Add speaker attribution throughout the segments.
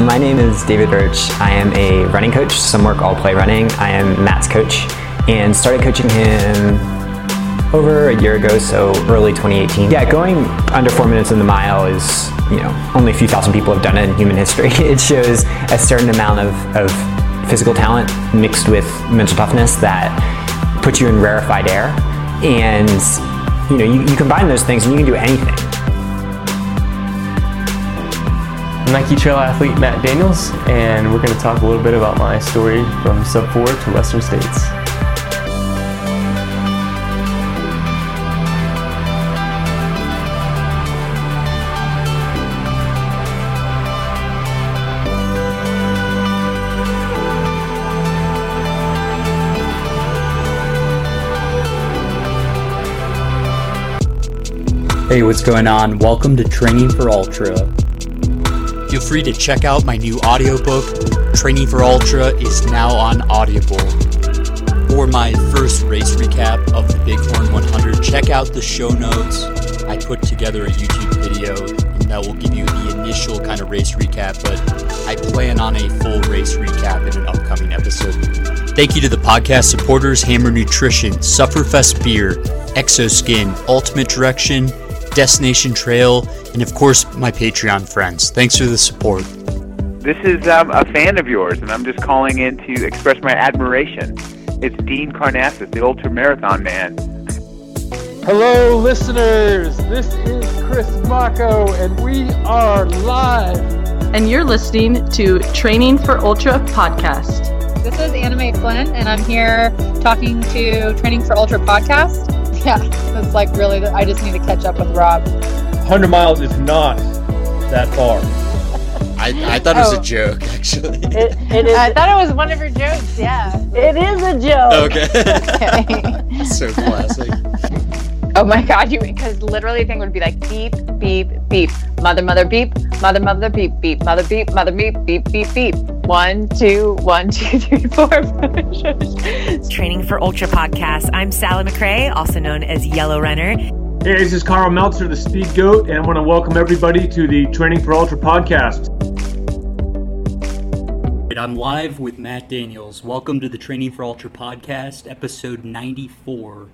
Speaker 1: My name is David Roche. I am a running coach, some work, all play running. I am Matt's coach and started coaching him over a year ago, so early 2018. Yeah, going under four minutes in the mile is, you know, only a few thousand people have done it in human history. It shows a certain amount of, of physical talent mixed with mental toughness that puts you in rarefied air. And, you know, you, you combine those things and you can do anything.
Speaker 2: Nike trail athlete Matt Daniels, and we're going to talk a little bit about my story from sub 4 to Western States.
Speaker 3: Hey, what's going on? Welcome to Training for Ultra.
Speaker 4: Feel free to check out my new audiobook, Training for Ultra, is now on Audible. For my first race recap of the Bighorn 100, check out the show notes. I put together a YouTube video and that will give you the initial kind of race recap, but I plan on a full race recap in an upcoming episode. Thank you to the podcast supporters Hammer Nutrition, Sufferfest Beer, Exoskin, Ultimate Direction, Destination Trail, and of course, my Patreon friends. Thanks for the support.
Speaker 5: This is um, a fan of yours, and I'm just calling in to express my admiration. It's Dean Karnazes, the ultra marathon man.
Speaker 6: Hello, listeners. This is Chris Mocko, and we are live.
Speaker 7: And you're listening to Training for Ultra podcast.
Speaker 8: This is Anna Mae Flynn, and I'm here talking to Training for Ultra podcast. Yeah, it's like really, I just need to catch up with Rob.
Speaker 6: 100 miles is not that far.
Speaker 4: I, I thought it was
Speaker 8: Oh.
Speaker 4: a joke, actually.
Speaker 9: It, it is.
Speaker 8: I thought it was one of her jokes. Yeah.
Speaker 9: it is a joke.
Speaker 4: Okay. so classic.
Speaker 8: Oh my God, you because literally the thing would be like beep, beep, beep, mother, mother, beep, mother, mother, beep, beep, mother, beep, mother, beep, beep, beep, beep. One, two, one, two, three, four.
Speaker 10: Training for Ultra podcast. I'm Sally McRae, also known as Yellow Runner.
Speaker 6: Hey, this is Karl Meltzer, the Speed Goat, and I want to welcome everybody to the Training for Ultra podcast.
Speaker 3: I'm live with Matt Daniels. Welcome to the Training for Ultra podcast, episode 94.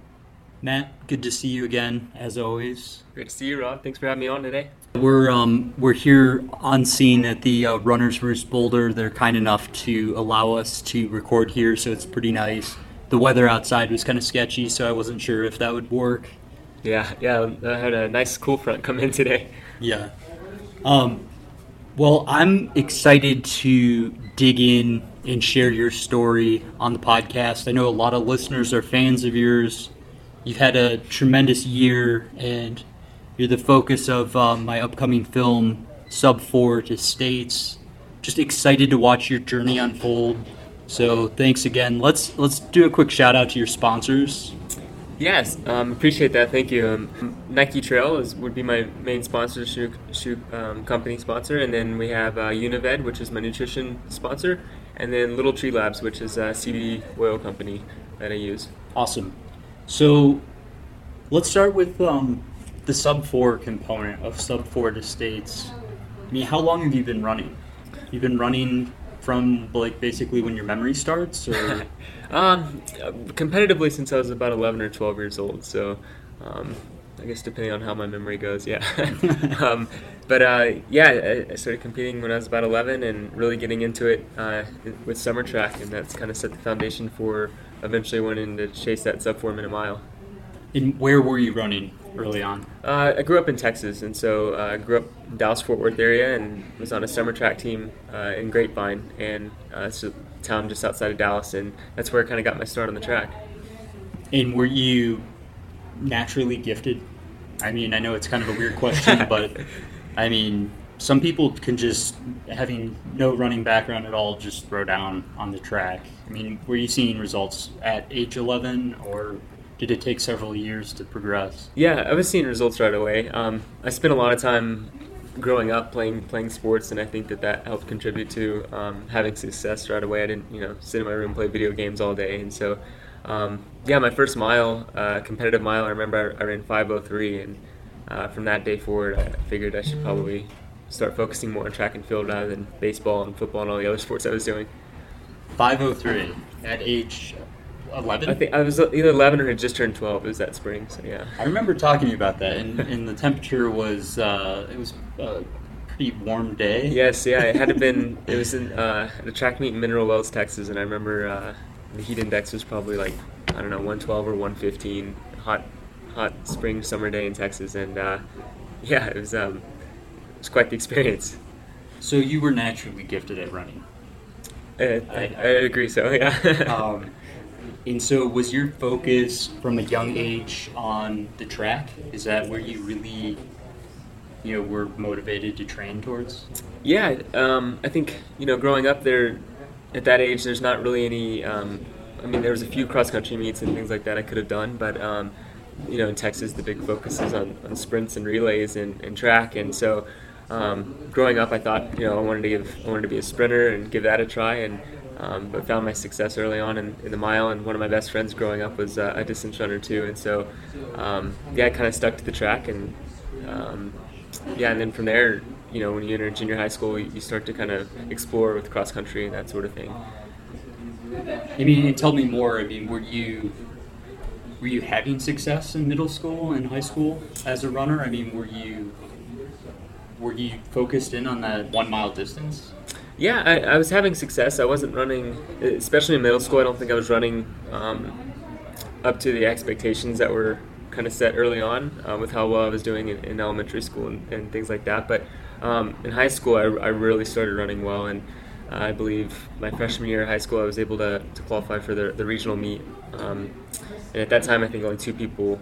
Speaker 3: Matt, good to see you again, as always.
Speaker 2: Great to see you, Rob. Thanks for having me on today.
Speaker 3: We're um, we're here on scene at the uh, Runners Roost Boulder. They're kind enough to allow us to record here, so it's pretty nice. The weather outside was kind of sketchy, so I wasn't sure if that would work.
Speaker 2: Yeah, yeah, I had a nice cool front come in today.
Speaker 3: Yeah. Um, well, I'm excited to dig in and share your story on the podcast. I know a lot of listeners are fans of yours. You've had a tremendous year, and you're the focus of um, my upcoming film, Sub Four to States. Just excited to watch your journey unfold. So thanks again. Let's let's do a quick shout out to your sponsors.
Speaker 2: Yes, um, appreciate that. Thank you. Um, Nike Trail is would be my main sponsor, shoe, shoe um, company sponsor, and then we have uh, Unived, which is my nutrition sponsor, and then Little Tree Labs, which is a CBD oil company that I use.
Speaker 3: Awesome. So let's start with um, the sub four component of sub four to states. I mean, how long have you been running? You've been running from like basically when your memory starts, or
Speaker 2: Um, competitively since I was about 11 or 12 years old, so um, I guess depending on how my memory goes, yeah. um, but uh, yeah, I- I started competing when I was about 11 and really getting into it uh, with summer track, and that's kind of set the foundation for eventually went in to chase that sub four minute mile.
Speaker 3: and where were you running early on?
Speaker 2: Uh, I grew up in Texas, and so uh, I grew up in Dallas Fort Worth area, and was on a summer track team uh, in Grapevine, and uh, it's a town just outside of Dallas, and that's where I kind of got my start on the track.
Speaker 3: And were you naturally gifted? I mean, I know it's kind of a weird question, but I mean, some people can just having no running background at all just throw down on the track. I mean, were you seeing results at age 11 or did it take several years to progress?
Speaker 2: Yeah, I was seeing results right away. Um, I spent a lot of time growing up playing playing sports, and I think that that helped contribute to um, having success right away. I didn't, you know, sit in my room play video games all day, and so um, yeah, my first mile, uh, competitive mile, I remember I, I ran 5:03, and uh, from that day forward, I figured I should probably start focusing more on track and field rather than baseball and football and all the other sports I was doing.
Speaker 3: 503 at age 11?
Speaker 2: I think I was either 11 or had just turned 12. It was that spring, so yeah.
Speaker 3: I remember talking to you about that, and, and the temperature was uh, it was a pretty warm day.
Speaker 2: Yes, yeah, it had been. It was in uh, at a track meet in Mineral Wells, Texas, and I remember uh, the heat index was probably like I don't know 112 or 115. Hot, hot spring summer day in Texas, and uh, yeah, it was um, it was quite the experience.
Speaker 3: So you were naturally gifted at running.
Speaker 2: I, I, I agree. So yeah.
Speaker 3: um, and so, was your focus from a young age on the track? Is that where you really, you know, were motivated to train towards?
Speaker 2: Yeah, um, I think you know, growing up there, at that age, there's not really any. Um, I mean, there was a few cross country meets and things like that I could have done, but um, you know, in Texas, the big focus is on, on sprints and relays and, and track, and so. Um, growing up, I thought you know I wanted to give I wanted to be a sprinter and give that a try, and um, but found my success early on in, in, the mile, and one of my best friends growing up was uh, a distance runner too, and so um, yeah, I kind of stuck to the track, and um, yeah, and then from there, you know, when you enter junior high school, you start to kind of explore with cross country and that sort of thing.
Speaker 3: I mean, tell me more. I mean, were you were you having success in middle school and high school as a runner? I mean, were you were you focused in on that one mile distance?
Speaker 2: Yeah, I, I, was having success. I wasn't running, especially in middle school. I don't think I was running um, up to the expectations that were kind of set early on uh, with how well I was doing in, in elementary school and, and, things like that. But um, in high school, I, I, really started running well, and uh, I believe my freshman year of high school, I was able to, to qualify for the, the regional meet. Um, and at that time, I think only two people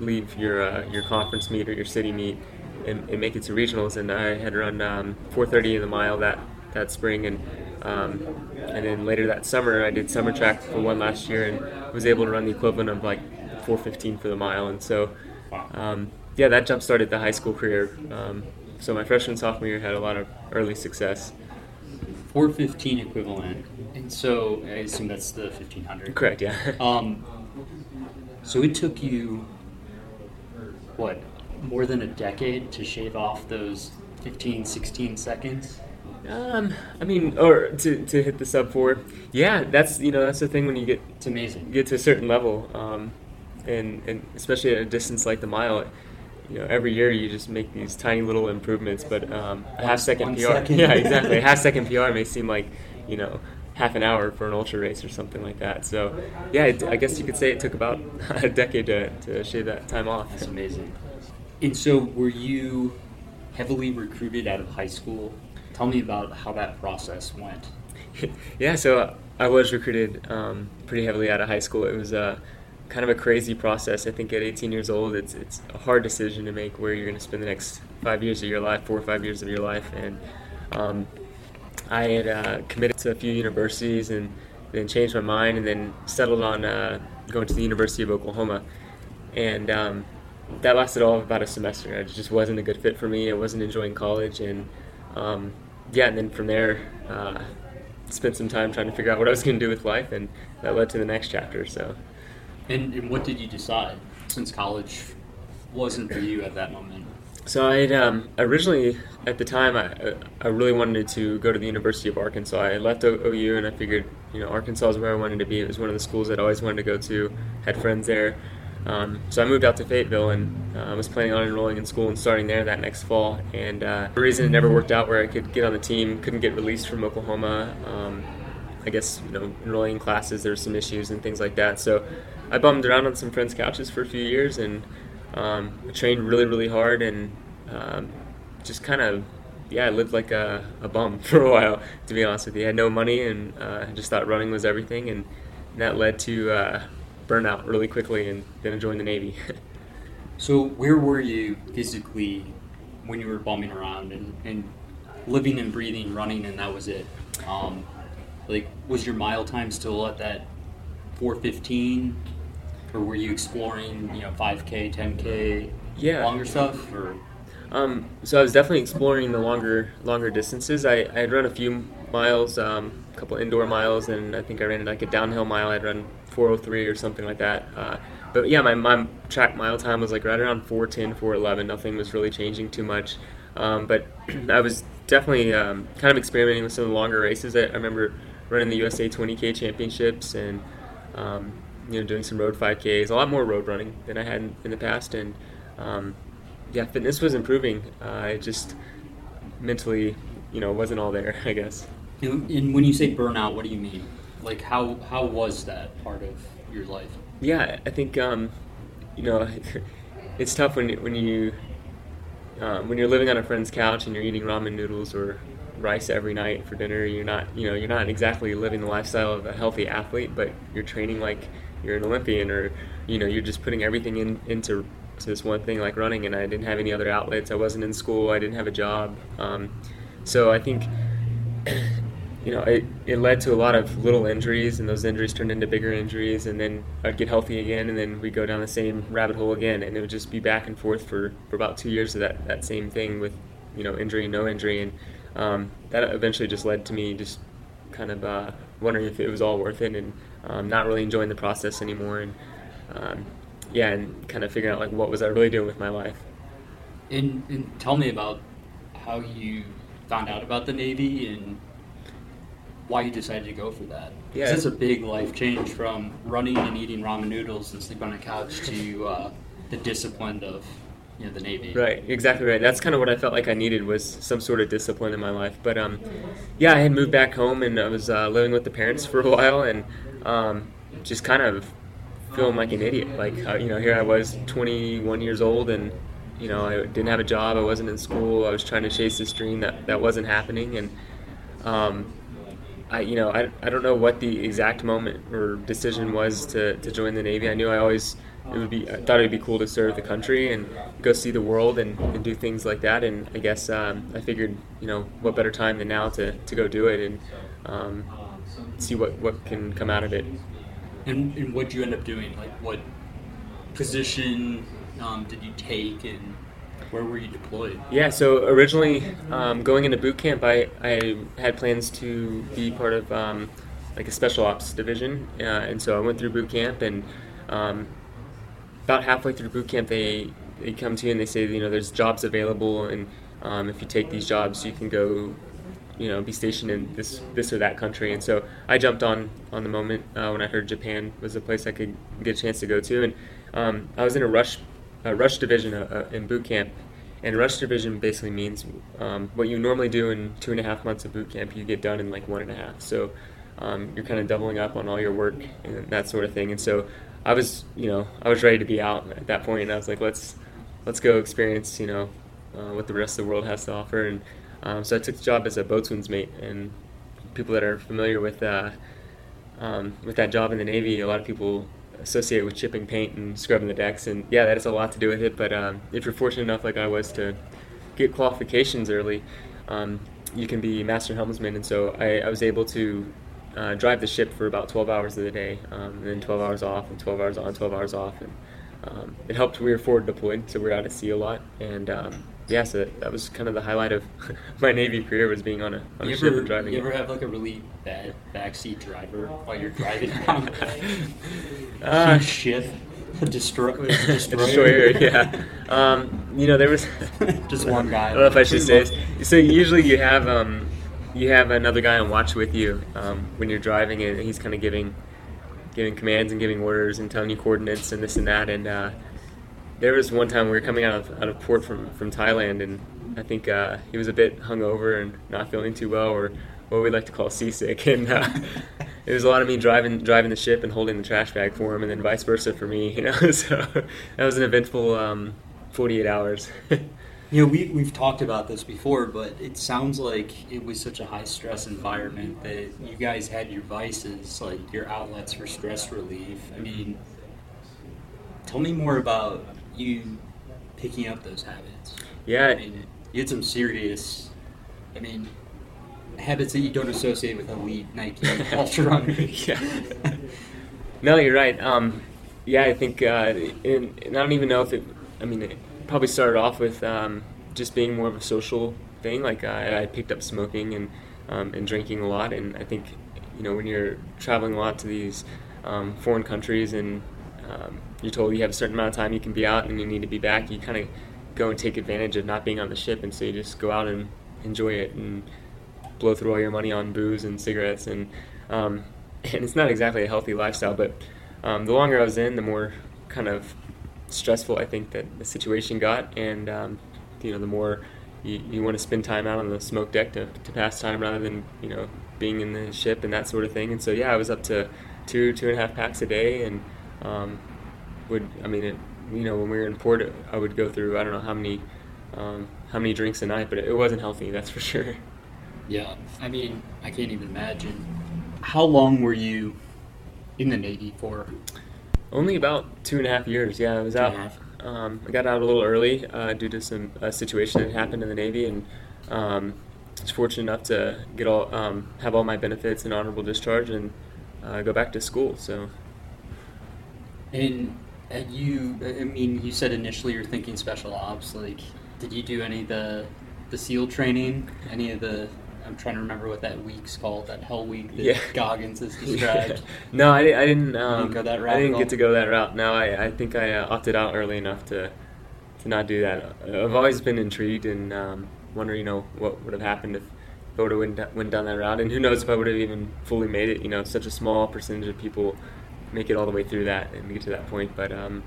Speaker 2: leave your uh, your conference meet or your city meet and, and, make it to regionals. And I had run um, 4:30 in the mile that that spring, and um, and then later that summer I did summer track for one last year and was able to run the equivalent of like 4:15 for the mile, and so um, yeah, that jump started the high school career. Um, so my freshman sophomore year had a lot of early success.
Speaker 3: 415 equivalent, and so I assume that's the 1500.
Speaker 2: Correct. Yeah.
Speaker 3: Um, so it took you what more than a decade to shave off those 15, 16 seconds.
Speaker 2: Um, I mean, or to, to hit the sub four, yeah, that's you know that's the thing when you get
Speaker 3: it's amazing
Speaker 2: get to a certain level, um, and and especially at a distance like the mile, you know, every year you just make these tiny little improvements. But um, a half second PR,
Speaker 3: second.
Speaker 2: yeah, exactly, a half second PR may seem like you know half an hour for an ultra race or something like that. So yeah, it, I guess you could say it took about a decade to to shave that time off.
Speaker 3: That's amazing. And so, were you heavily recruited out of high school Tell me about how that process went.
Speaker 2: yeah, so I was recruited um, pretty heavily out of high school. It was kind of a crazy process. I think at 18 years old, it's it's a hard decision to make where you're going to spend the next five years of your life, four or five years of your life, and um, I had uh, committed to a few universities and then changed my mind and then settled on uh, going to the University of Oklahoma, and um, that lasted all of about a semester. It just wasn't a good fit for me. I wasn't enjoying college and um, yeah, and then from there, uh, spent some time trying to figure out what I was going to do with life, and that led to the next chapter. So,
Speaker 3: and, and what did you decide since college wasn't for you at that moment?
Speaker 2: So I um, originally, at the time, I, I really wanted to go to the University of Arkansas. I left OU and I figured, you know, Arkansas is where I wanted to be. It was one of the schools I'd always wanted to go to. Had friends there, um, so I moved out to Fayetteville and uh, was planning on enrolling in school and starting there that next fall. And uh, a reason it never worked out where I could get on the team, couldn't get released from Oklahoma. Um, I guess you know enrolling in classes there were some issues and things like that. So I bummed around on some friends' couches for a few years and um, trained really really hard and um, just kind of yeah I lived like a, a, bum for a while to be honest with you. I had no money and uh, just thought running was everything and that led to uh, burnout really quickly and then joined the Navy.
Speaker 3: so, where were you physically when you were bumming around and, and living and breathing, running, and that was it? Um, like, was your mile time still at that 415? Or were you exploring, you know, 5K, 10K,
Speaker 2: yeah.
Speaker 3: longer stuff? Or
Speaker 2: um, so I was definitely exploring the longer longer distances. I, I had run a few miles, um, a couple indoor miles, and I think I ran like a downhill mile. I'd run 403 or something like that. Uh, but yeah, my, my track mile time was like right around 410, 411. Nothing was really changing too much. Um, but I was definitely um, kind of experimenting with some of the longer races. I, I remember running the USA 20K championships and um, you know doing some road 5Ks, a lot more road running than I had in, in the past, and um, yeah, fitness was improving. Uh, I just mentally, you know, wasn't all there. I guess.
Speaker 3: And, and when you say burnout, what do you mean? Like how how was that part of your life?
Speaker 2: Yeah, I think um, you know it's tough when when you um, when you're living on a friend's couch and you're eating ramen noodles or rice every night for dinner. You're not you know you're not exactly living the lifestyle of a healthy athlete, but you're training like you're an Olympian, or you know you're just putting everything in into to this one thing like running. And I didn't have any other outlets. I wasn't in school. I didn't have a job. Um, so I think you know, it, it led to a lot of little injuries, and those injuries turned into bigger injuries, and then I'd get healthy again, and then we go down the same rabbit hole again, and it would just be back and forth for, for about two years of that, that same thing with, you know, injury and no injury, and um, that eventually just led to me just kind of uh, wondering if it was all worth it, and um, not really enjoying the process anymore, and um, yeah, and kind of figuring out like what was I really doing with my life.
Speaker 3: And, and tell me about how you found out about the Navy and why you decided to go for that. Yeah, it's a big life change from running and eating ramen noodles and sleeping on a couch to uh, the discipline of you know the Navy.
Speaker 2: Right, exactly right. That's kind of what I felt like I needed was some sort of discipline in my life. But um, yeah, I had moved back home and I was uh, living with the parents for a while and um, just kind of feeling like an idiot. Like uh, you know, here I was, 21 years old and. You know, I didn't have a job. I wasn't in school. I was trying to chase this dream that, that wasn't happening, and um, I, you know, I, I don't know what the exact moment or decision was to, to join the Navy. I knew I always it would be I thought it'd be cool to serve the country and go see the world and, and do things like that. And I guess um, I figured, you know, what better time than now to, to go do it and um, see what, what can come out of it.
Speaker 3: And, and what did you end up doing? Like, what position um, did you take and where were you deployed?
Speaker 2: Yeah, so originally um, going into boot camp, I, I had plans to be part of um, like a special ops division, uh, and so I went through boot camp, and um, about halfway through boot camp, they they come to you and they say, you know, there's jobs available, and um, if you take these jobs, you can go, you know, be stationed in this this or that country. And so I jumped on on the moment uh, when I heard Japan was a place I could get a chance to go to, and um, I was in a rush a rush division uh, uh, in boot camp. And rush division basically means um, what you normally do in two and a half months of boot camp, you get done in like one and a half. So um, you're kind of doubling up on all your work and that sort of thing. And so I was, you know, I was ready to be out at that point, and I was like, let's let's go experience, you know, uh, what the rest of the world has to offer. And um, so I took the job as a boatswain's mate. And people that are familiar with uh, um, with that job in the Navy, a lot of people associated with chipping paint and scrubbing the decks. And yeah, that has a lot to do with it. But um, if you're fortunate enough, like I was, to get qualifications early, um, you can be master helmsman. And so I, I was able to uh, drive the ship for about 12 hours of the day, um, and then 12 hours off, and 12 hours on, 12 hours off. And um, it helped. We were forward deployed, so we are out at sea a lot. And um, yeah, so that was kind of the highlight of my Navy career was being on a, on
Speaker 3: you
Speaker 2: a ship
Speaker 3: ever,
Speaker 2: and driving.
Speaker 3: You
Speaker 2: it.
Speaker 3: ever have like a really bad backseat driver while you're driving?
Speaker 2: Uh,
Speaker 3: ship, a
Speaker 2: A
Speaker 3: destroyer.
Speaker 2: destroyer, yeah. Um, you know, there was
Speaker 3: Just one guy.
Speaker 2: I don't know if I should say this. So usually you have um, you have another guy on watch with you um, when you're driving, and he's kind of giving giving commands and giving orders and telling you coordinates and this and that. And uh, there was one time we were coming out of out of port from from Thailand, and I think uh, he was a bit hungover and not feeling too well, or what we like to call seasick. And uh, it was a lot of me driving driving the ship and holding the trash bag for him, and then vice versa for me. You know, so that was an eventful um, 48 hours.
Speaker 3: You know, we, we've talked about this before, but it sounds like it was such a high stress environment that you guys had your vices, like your outlets for stress relief. I mean, tell me more about you picking up those habits.
Speaker 2: Yeah.
Speaker 3: I mean, you had some serious, I mean, habits that you don't associate with elite Nike ultra runners.
Speaker 2: yeah. No, you're right. Um, yeah, I think, uh, and, and I don't even know if it. I mean, it probably started off with um, just being more of a social thing. Like I, I picked up smoking and um, and drinking a lot, and I think you know when you're traveling a lot to these um, foreign countries and um, you're told you have a certain amount of time you can be out and you need to be back, you kind of go and take advantage of not being on the ship, and so you just go out and enjoy it and blow through all your money on booze and cigarettes, and um, and it's not exactly a healthy lifestyle. But um, the longer I was in, the more kind of stressful I think that the situation got, and um, you know the more you, you want to spend time out on the smoke deck to, to pass time rather than you know being in the ship and that sort of thing. And so yeah, I was up to two two and a half packs a day, and um, would I mean it, you know when we were in port, I would go through I don't know how many um, how many drinks a night, but it, it wasn't healthy, that's for sure.
Speaker 3: Yeah, I mean I can't even imagine. How long were you in the Navy for?
Speaker 2: Only about two and a half years. Yeah, I was
Speaker 3: Two
Speaker 2: out. Um, I got out a little early uh, due to some a situation that happened in the Navy, and um, was fortunate enough to get all um, have all my benefits and honorable discharge and uh, go back to school. So
Speaker 3: And had you, I mean, you said initially you're thinking special ops. Like, did you do any of the the SEAL training? Any of the? I'm trying to remember what that week's called. That Hell Week that
Speaker 2: Yeah.
Speaker 3: Goggins has described.
Speaker 2: no, I, I didn't. Um,
Speaker 3: go that route
Speaker 2: I didn't get to go that route. No, I, I think I uh, opted out early enough to to not do that. I've always been intrigued and um, wonder, you know, what would have happened if I would have went, went down that route, and who knows if I would have even fully made it. You know, such a small percentage of people make it all the way through that and get to that point. But um,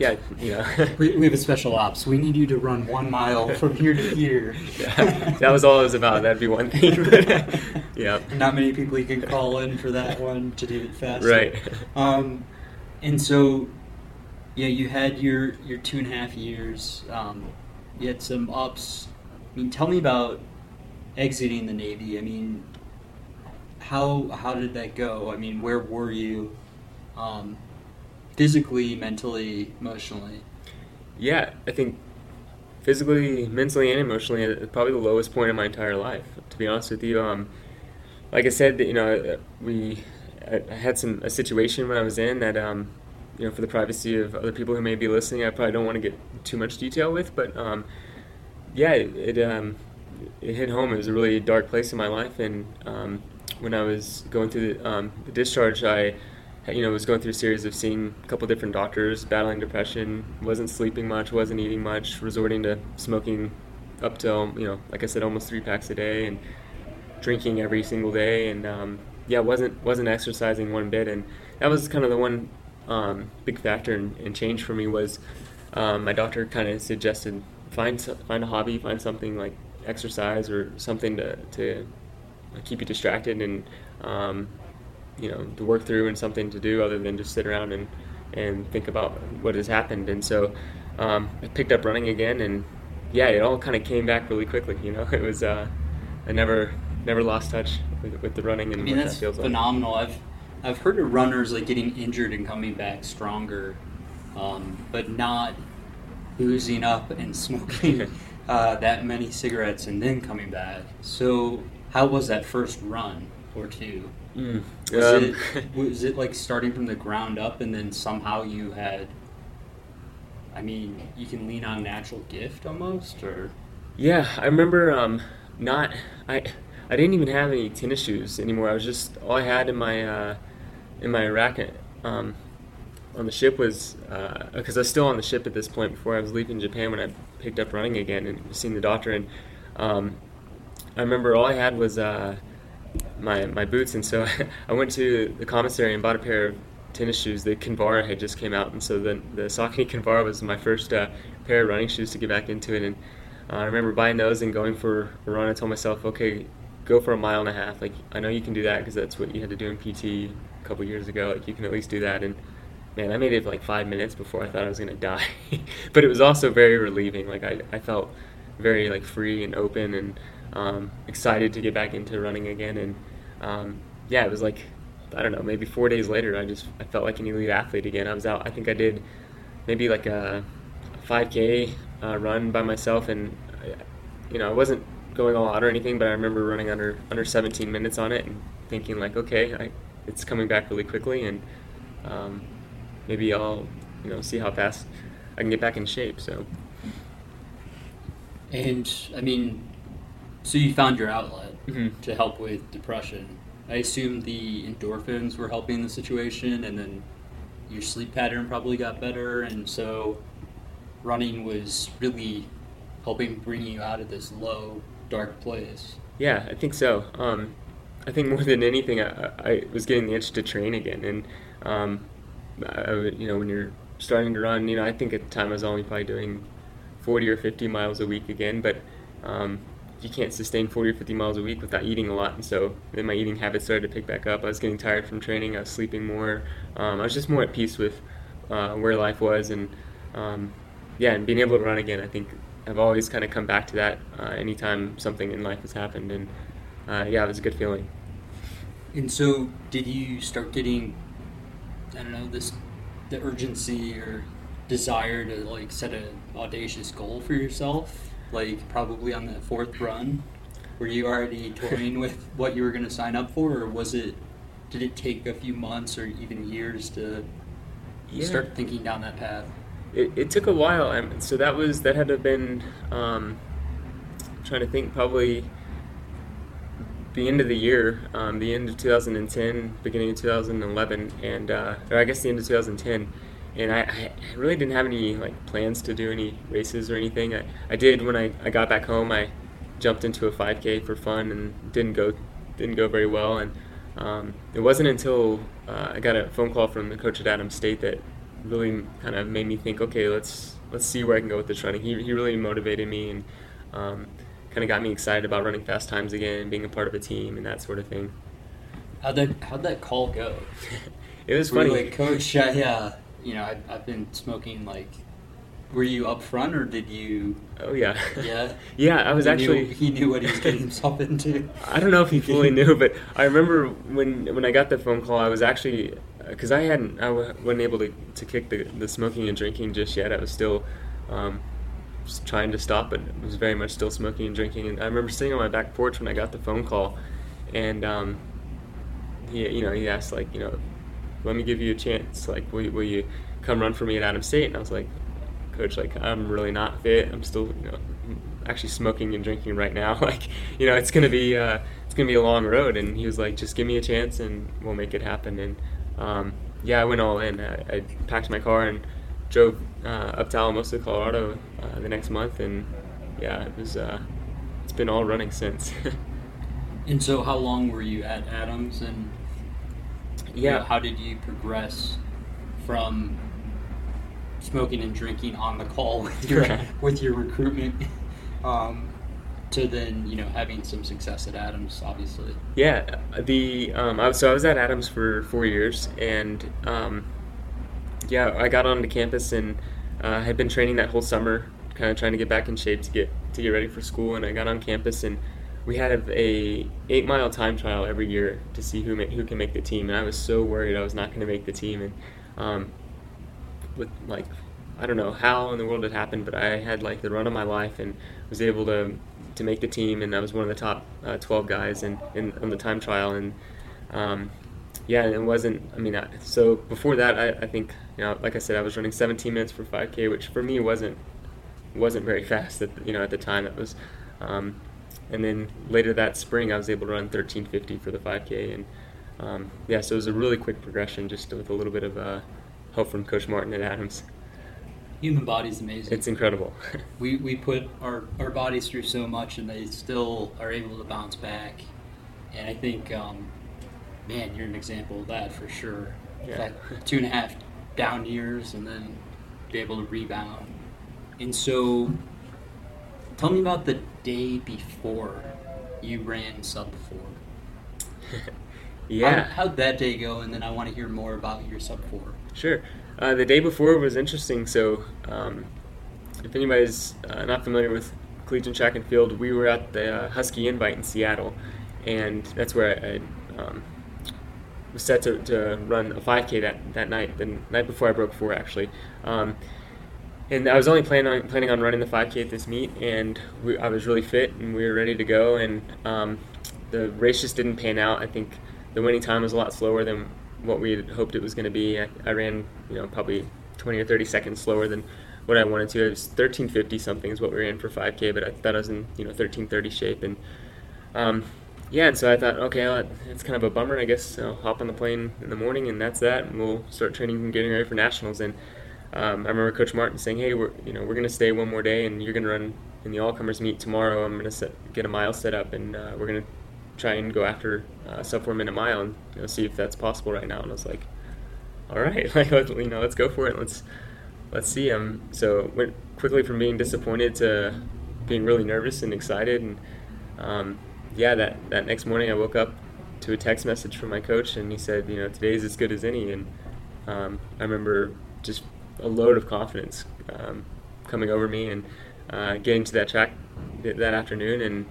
Speaker 2: yeah, you know.
Speaker 3: we, we have a special ops. We need you to run one mile from here to here.
Speaker 2: Yeah, that was all it was about. That'd be one thing. But, yeah.
Speaker 3: Not many people you can call in for that one to do it fast.
Speaker 2: Right.
Speaker 3: Um, and so, yeah, you had your your two and a half years. Um, you had some ups. I mean, tell me about exiting the Navy. I mean, how how did that go? I mean, where were you, um, physically, mentally, emotionally?
Speaker 2: Yeah, I think physically, mentally, and emotionally, at probably the lowest point in my entire life. To be honest with you, um, like I said, you know, we I I had some a situation when I was in that, um, you know, for the privacy of other people who may be listening, I probably don't want to get too much detail with, but um, yeah, it, it um, it hit home. It was a really dark place in my life, and um, when I was going through the, um, the discharge, I you know was going through a series of seeing a couple different doctors, battling depression, wasn't sleeping much, wasn't eating much, resorting to smoking up till you know, like I said, almost three packs a day, and drinking every single day, and um, yeah, wasn't wasn't exercising one bit, and that was kind of the one um, big factor and, change for me was um, my doctor kind of suggested find find a hobby, find something like exercise or something to to keep you distracted and um, you know to work through and something to do other than just sit around and and think about what has happened. And so um, I picked up running again, and yeah, it all kind of came back really quickly. You know, it was uh, I never never lost touch with, with the running and
Speaker 3: I mean,
Speaker 2: what
Speaker 3: that's
Speaker 2: that feels like.
Speaker 3: phenomenal. I've I've heard of runners like getting injured and coming back stronger, um, but not boozing up and smoking uh, that many cigarettes and then coming back. So, how was that first run or two?
Speaker 2: Mm.
Speaker 3: Was,
Speaker 2: Um,
Speaker 3: it, was it like starting from the ground up and then somehow you had? I mean, you can lean on natural gift almost, or
Speaker 2: Yeah, I remember um, not I I didn't even have any tennis shoes anymore. I was just all I had in my uh, in my racket um, on the ship was because I was still on the ship at this point before I was leaving Japan when I picked up running again and seeing the doctor and um, I remember all I had was uh, my my boots and so I went to the commissary and bought a pair of tennis shoes. The Kinvara had just came out and so the the Saucony Kinvara was my first uh, pair of running shoes to get back into it and uh, I remember buying those and going for a run. I told myself, okay, go for a mile and a half. Like I know you can do that because that's what you had to do in PT a couple years ago. Like you can at least do that. And man, I made it like five minutes before I thought I was gonna die. but it was also very relieving. Like I, I felt very like free and open and um, excited to get back into running again. And um, yeah, it was like I don't know, maybe four days later, I just I felt like an elite athlete again. I was out. I think I did maybe like a 5K uh, run by myself, and you know I wasn't going all out or anything, but I remember running under under 17 minutes on it and thinking like, okay, I, it's coming back really quickly, and um, maybe I'll you know see how fast I can get back in shape. So
Speaker 3: And I mean, so you found your outlet
Speaker 2: Mhm.
Speaker 3: to help with depression. I assume the endorphins were helping the situation, and then your sleep pattern probably got better. And so, running was really helping bring you out of this low, dark place.
Speaker 2: Yeah, I think so. Um, I think more than anything, I, I was getting the itch to train again, and um, I, you know, when you're starting to run, you know, I think at the time I was only probably doing 40 or 50 miles a week again, but um, you can't sustain 40 or 50 miles a week without eating a lot. And so then my eating habits started to pick back up. I was getting tired from training. I was sleeping more. Um, I was just more at peace with uh, where life was. And um, yeah, and being able to run again, I think I've always kind of come back to that uh, anytime something in life has happened. And uh, yeah, it was a good feeling.
Speaker 3: And so did you start getting, I don't know, this, the urgency or desire to like set an audacious goal for yourself? Like probably on the fourth run? Were you already toying with what you were going to sign up for, or was it? Did it take a few months or even years to yeah. start thinking down that path?
Speaker 2: It, it took a while. I'm, so that was that had to have been. Um, trying to think, probably the end of the year, um, the end of 2010, beginning of 2011, and uh, or I guess the end of 2010 and I, I, really didn't have any like plans to do any races or anything. I, I did when I, I got back home. I jumped into a 5K for fun and didn't go didn't go very well. And um, it wasn't until uh, I got a phone call from the coach at Adams State that really kind of made me think, okay, let's let's see where I can go with this running. He, he really motivated me and um, kind of got me excited about running fast times again, being a part of a team, and that sort of thing.
Speaker 3: How'd that how'd that call go?
Speaker 2: it was funny.
Speaker 3: Like, coach, yeah, you know, I've, I've been smoking like. Were you up front or did you?
Speaker 2: Oh yeah.
Speaker 3: Yeah.
Speaker 2: yeah, I was
Speaker 3: he
Speaker 2: actually.
Speaker 3: Knew, he knew what he was getting himself into.
Speaker 2: I don't know if he fully knew, but I remember when when I got the phone call, I was actually because I hadn't I w- wasn't able to, to kick the, the smoking and drinking just yet. I was still um, trying to stop, but was very much still smoking and drinking. And I remember sitting on my back porch when I got the phone call, and um, he you know he asked like you know let me give you a chance. Like, will, will you come run for me at Adams State? And I was like, coach, like, I'm really not fit. I'm still, you know, actually smoking and drinking right now. Like, you know, it's gonna be, uh, it's gonna be a long road. And he was like, just give me a chance and we'll make it happen. And um, yeah, I went all in. I, I packed my car and drove uh, up to Alamosa, Colorado, uh, the next month. And yeah, it was, uh, it's been all running since.
Speaker 3: and so, how long were you at Adams and
Speaker 2: yeah.
Speaker 3: You know, how did you progress from smoking and drinking on the call with your with your recruitment um, to then you know having some success at Adams, obviously?
Speaker 2: Yeah, the um, I, so I was at Adams for four years, and um, yeah, I got onto campus and uh, had been training that whole summer, kind of trying to get back in shape to get to get ready for school, and I got on campus and we had a eight mile time trial every year to see who who can make the team, and I was so worried I was not going to make the team, and um, with like I don't know how in the world it happened, but I had like the run of my life and was able to to make the team, and I was one of the top uh, 12 guys in, in on the time trial, and um, yeah, it wasn't. I mean, I, so before that, I, I think you know, like I said, I was running 17 minutes for 5K, which for me wasn't wasn't very fast at you know at the time. It was um, and then later that spring I was able to run 1350 for the 5K, and um, yeah, so it was a really quick progression, just with a little bit of uh, help from Coach Martin at Adams.
Speaker 3: Human body's amazing.
Speaker 2: It's incredible.
Speaker 3: we we put our, our bodies through so much, and they still are able to bounce back. And I think, um, man, you're an example of that for sure. Yeah. That two and a half down years, and then be able to rebound. And so, tell me about the day before you ran sub four.
Speaker 2: yeah.
Speaker 3: How, would that day go? And then I want to hear more about your sub four.
Speaker 2: Sure. Uh, the day before was interesting. So, um, if anybody's uh, not familiar with collegiate track and field, we were at the uh, Husky Invite in Seattle, and that's where I, I um, was set to, to run a 5K that, that night, the night before I broke four actually. Um, and I was only planning on planning on running the 5K at this meet, and we, I was really fit and we were ready to go. And um, the race just didn't pan out. I think the winning time was a lot slower than what we had hoped it was going to be. I, I, ran, you know, probably 20 or 30 seconds slower than what I wanted to. It was 1350 something is what we ran for 5K, but I thought I was in, you know, 1330 shape. And um, yeah, and so I thought, okay, well, it's kind of a bummer. I guess I'll hop on the plane in the morning, and that's that. And we'll start training and getting ready for nationals. And um, I remember Coach Martin saying, "Hey, we're you know we're gonna stay one more day, and you're gonna run in the all comers meet tomorrow. I'm gonna set, get a mile set up, and uh, we're gonna try and go after uh, sub four minute mile and you know, see if that's possible right now." And I was like, "All right, like let, you know, let's go for it. Let's let's see." Um, so went quickly from being disappointed to being really nervous and excited, and um, yeah, that that next morning I woke up to a text message from my coach, and he said, "You know, today's as good as any," and um, I remember just a load of confidence um, coming over me and uh, getting to that track that afternoon, and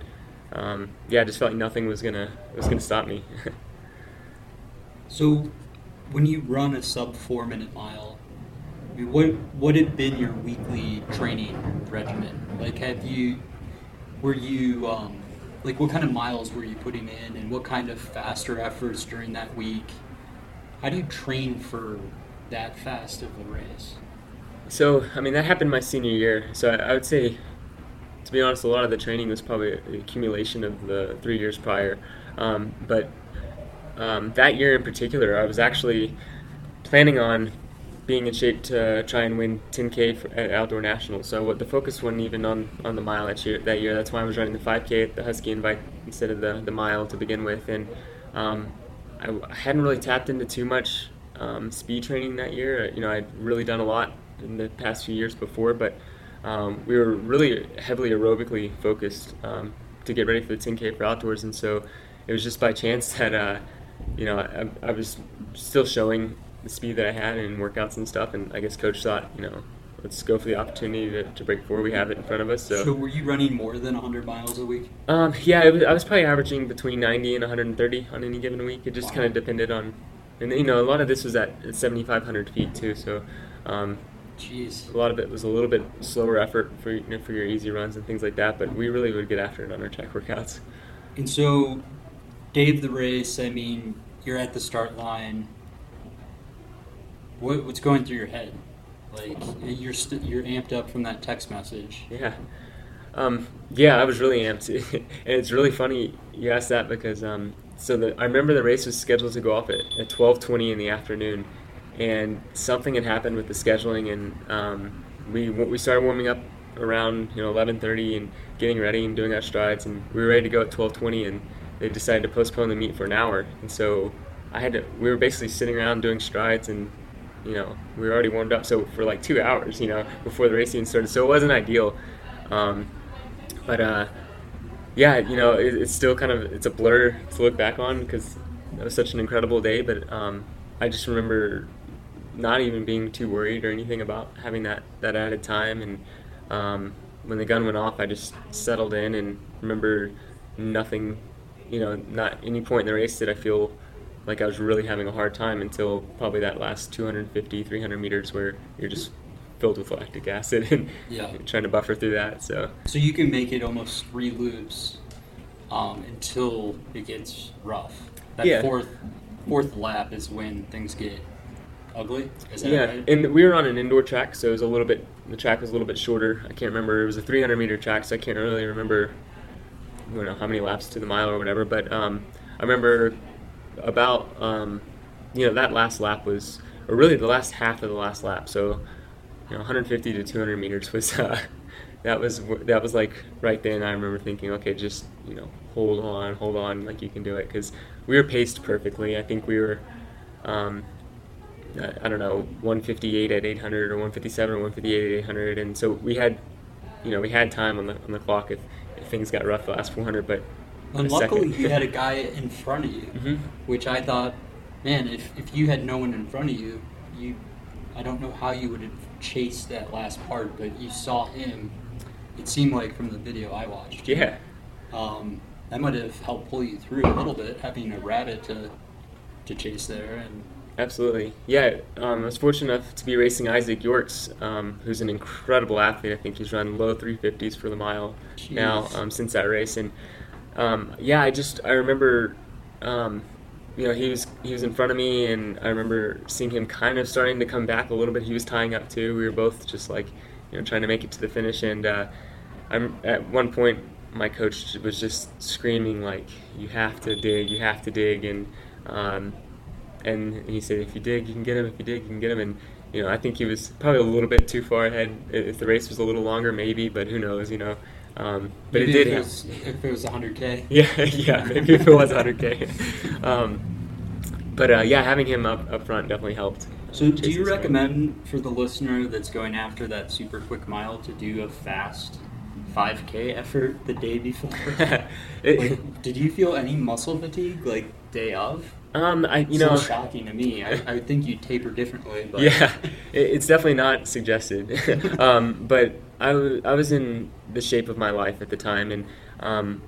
Speaker 2: um, yeah, I just felt like nothing was gonna was gonna stop me.
Speaker 3: so, when you run a sub four minute mile, I mean, what what had been your weekly training regimen? Like, have you were you um, like what kind of miles were you putting in, and what kind of faster efforts during that week? How do you train for that fast of a race?
Speaker 2: So, I mean, that happened my senior year. So, I, I would say, to be honest, a lot of the training was probably an accumulation of the three years prior. Um, but um, that year in particular, I was actually planning on being in shape to try and win 10K for, at Outdoor Nationals. So what the focus wasn't even on, on the mile that year, that year. That's why I was running the 5K at the Husky Invite instead of the, the mile to begin with. And um, I, I hadn't really tapped into too much um, speed training that year. You know, I'd really done a lot in the past few years before, but um, we were really heavily aerobically focused um, to get ready for the 10K for outdoors, and so it was just by chance that uh, you know I, I, was still showing the speed that I had in workouts and stuff, and I guess coach thought you know let's go for the opportunity to, to break four. We have it in front of us. So,
Speaker 3: so were you running more than 100 miles a week?
Speaker 2: Um, yeah, was, I was probably averaging between 90 and 130 on any given week. It just wow. kind of depended on and you know a lot of this was at 7,500 feet too. So, um,
Speaker 3: Jeez.
Speaker 2: a lot of it was a little bit slower effort for you know, for your easy runs and things like that. But we really would get after it on our track workouts.
Speaker 3: And so, Dave, the race. I mean, you're at the start line. What, what's going through your head? Like you're you st- you're amped up from that text message.
Speaker 2: Yeah. Um, yeah, I was really amped, and it's really funny you asked that because um, so the, I remember the race was scheduled to go off at, at 12:20 in the afternoon, and something had happened with the scheduling, and um, we we started warming up around you know 11:30 and getting ready and doing our strides, and we were ready to go at 12:20, and they decided to postpone the meet for an hour, and so I had to. We were basically sitting around doing strides, and you know we were already warmed up, so for like two hours, you know, before the race even started, so it wasn't ideal, um, but. Uh, yeah, you know, it, it's still kind of it's a blur to look back on because it was such an incredible day. But um, I just remember not even being too worried or anything about having that that added time. And um, when the gun went off, I just settled in and remember nothing. You know, not any point in the race did I feel like I was really having a hard time until probably that last 250, 300 meters where you're just filled with lactic acid and yeah. trying to buffer through that. So
Speaker 3: so you can make it almost three loops um, until it gets rough. That yeah. fourth fourth lap is when things get ugly.
Speaker 2: yeah,
Speaker 3: right?
Speaker 2: and we were on an indoor track, so it was a little bit. The track was a little bit shorter. I can't remember. It was a 300 meter track, so I can't really remember. I don't know how many laps to the mile or whatever, but um, I remember about um, you know that last lap was, or really the last half of the last lap. So you know 150 to 200 meters was uh, that was that was like right then I remember thinking okay just you know hold on hold on like you can do it. Because we were paced perfectly. I think we were um, I don't know 158 at 800 or 157 or 158 at 800 and so we had you know we had time on the on the clock if, if things got rough the last 400 but
Speaker 3: and luckily you had a guy in front of you mm-hmm. which I thought man if, if you had no one in front of you you I don't know how you would have chased that last part, but you saw him. It seemed like from the video I watched.
Speaker 2: Yeah.
Speaker 3: Um, that might have helped pull you through a little bit, having a rabbit to to chase there and.
Speaker 2: Absolutely, yeah. Um, I was fortunate enough to be racing Izaic Yorks, um, who's an incredible athlete. I think he's run low 350s for the mile Jeez. now um, since that race, and um, yeah, I just I remember um, you know, he was he was in front of me, and I remember seeing him kind of starting to come back a little bit. He was tying up too. We were both just like, you know, trying to make it to the finish. And uh, I'm at one point, my coach was just screaming like, "You have to dig! You have to dig!" And um, and he said, "If you dig, you can get him. If you dig, you can get him." And you know, I think he was probably a little bit too far ahead. If the race was a little longer, maybe, but who knows, you know. Um, but
Speaker 3: Maybe
Speaker 2: it did.
Speaker 3: If it, was, if it was 100K.
Speaker 2: Yeah, yeah, maybe if it was 100k. Um, but uh, yeah, having him up up front definitely helped.
Speaker 3: So, do you
Speaker 2: this guy.
Speaker 3: recommend for the listener that's going after that super quick mile to do a fast 5K effort the day before?
Speaker 2: It-
Speaker 3: like, did you feel any muscle fatigue like day of?
Speaker 2: Um, I you
Speaker 3: It's
Speaker 2: know
Speaker 3: little shocking to me. I, I think you taper differently. But
Speaker 2: yeah, it, it's definitely not suggested. um, but I was in the shape of my life at the time, and um,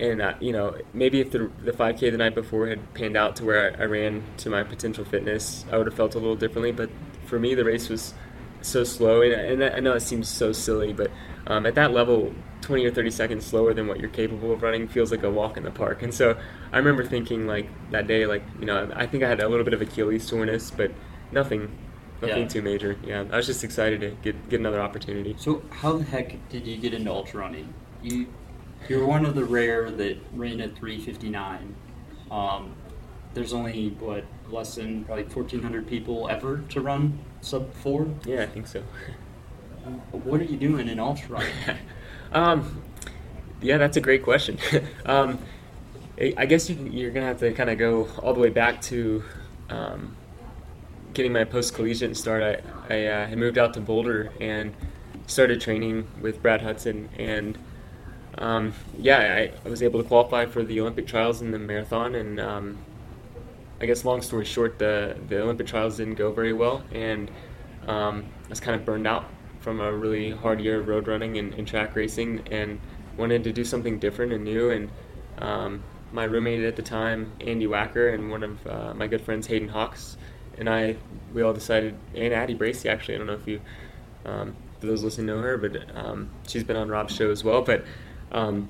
Speaker 2: and uh, you know maybe if the the 5K the night before had panned out to where I, I ran to my potential fitness, I would have felt a little differently. But for me, the race was so slow, and, and I know it seems so silly, but um, at that level, 20 or 30 seconds slower than what you're capable of running feels like a walk in the park. And so I remember thinking like that day, like you know, I think I had a little bit of Achilles soreness, but nothing, nothing
Speaker 3: Yeah.
Speaker 2: too major. Yeah, I was just excited to get get another opportunity.
Speaker 3: So, how the heck did you get into ultra running? You you're one of the rare that ran at 359. Um, there's only what less than probably 1,400 people ever to run sub four.
Speaker 2: Yeah, I think so.
Speaker 3: What are you doing in ultra running?
Speaker 2: Um, yeah, that's a great question. um, I I guess you, you're gonna have to kind of go all the way back to um, getting my post collegiate start. I, I uh, had moved out to Boulder and started training with Brad Hudson, and um, yeah, I, I was able to qualify for the Olympic trials in the marathon. And um, I guess long story short, the the Olympic trials didn't go very well, and um, I was kind of burned out from a really hard year of road running and, and track racing, and wanted to do something different and new. And um, my roommate at the time, Andy Wacker, and one of uh, my good friends, Hayden Hawks, and I, we all decided, and Addie Bracy actually, I don't know if you, um, for those listening know her, but um, she's been on Rob's show as well. But um,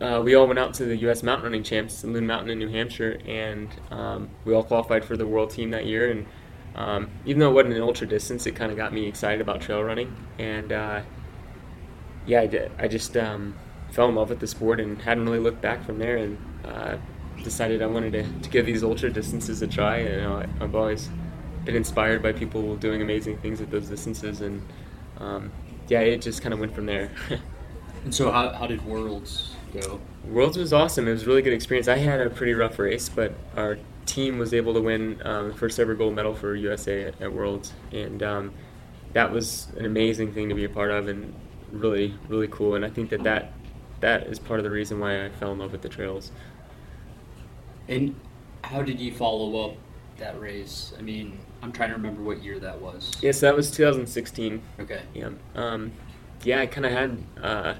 Speaker 2: uh, we all went out to the U.S. mountain running champs in Loon Mountain in New Hampshire, and um, we all qualified for the world team that year. And um, even though it wasn't an ultra distance, it kind of got me excited about trail running. And uh, yeah, I, did, I just um, fell in love with the sport and hadn't really looked back from there. And uh, decided I wanted to, to give these ultra distances a try. And, you know, I, I've always been inspired by people doing amazing things at those distances, and um, yeah, it just kind of went from there.
Speaker 3: and so, how, how did Worlds go?
Speaker 2: Worlds was awesome. It was a really good experience. I had a pretty rough race, but our team was able to win um, the first ever gold medal for USA at, at Worlds, and um, that was an amazing thing to be a part of, and really, really cool. And I think that that that is part of the reason why I fell in love with the trails.
Speaker 3: And how did you follow up that race? I mean, I'm trying to remember what year that was.
Speaker 2: Yes, that was 2016.
Speaker 3: Okay.
Speaker 2: Yeah. Um, yeah, I kind of had. Uh,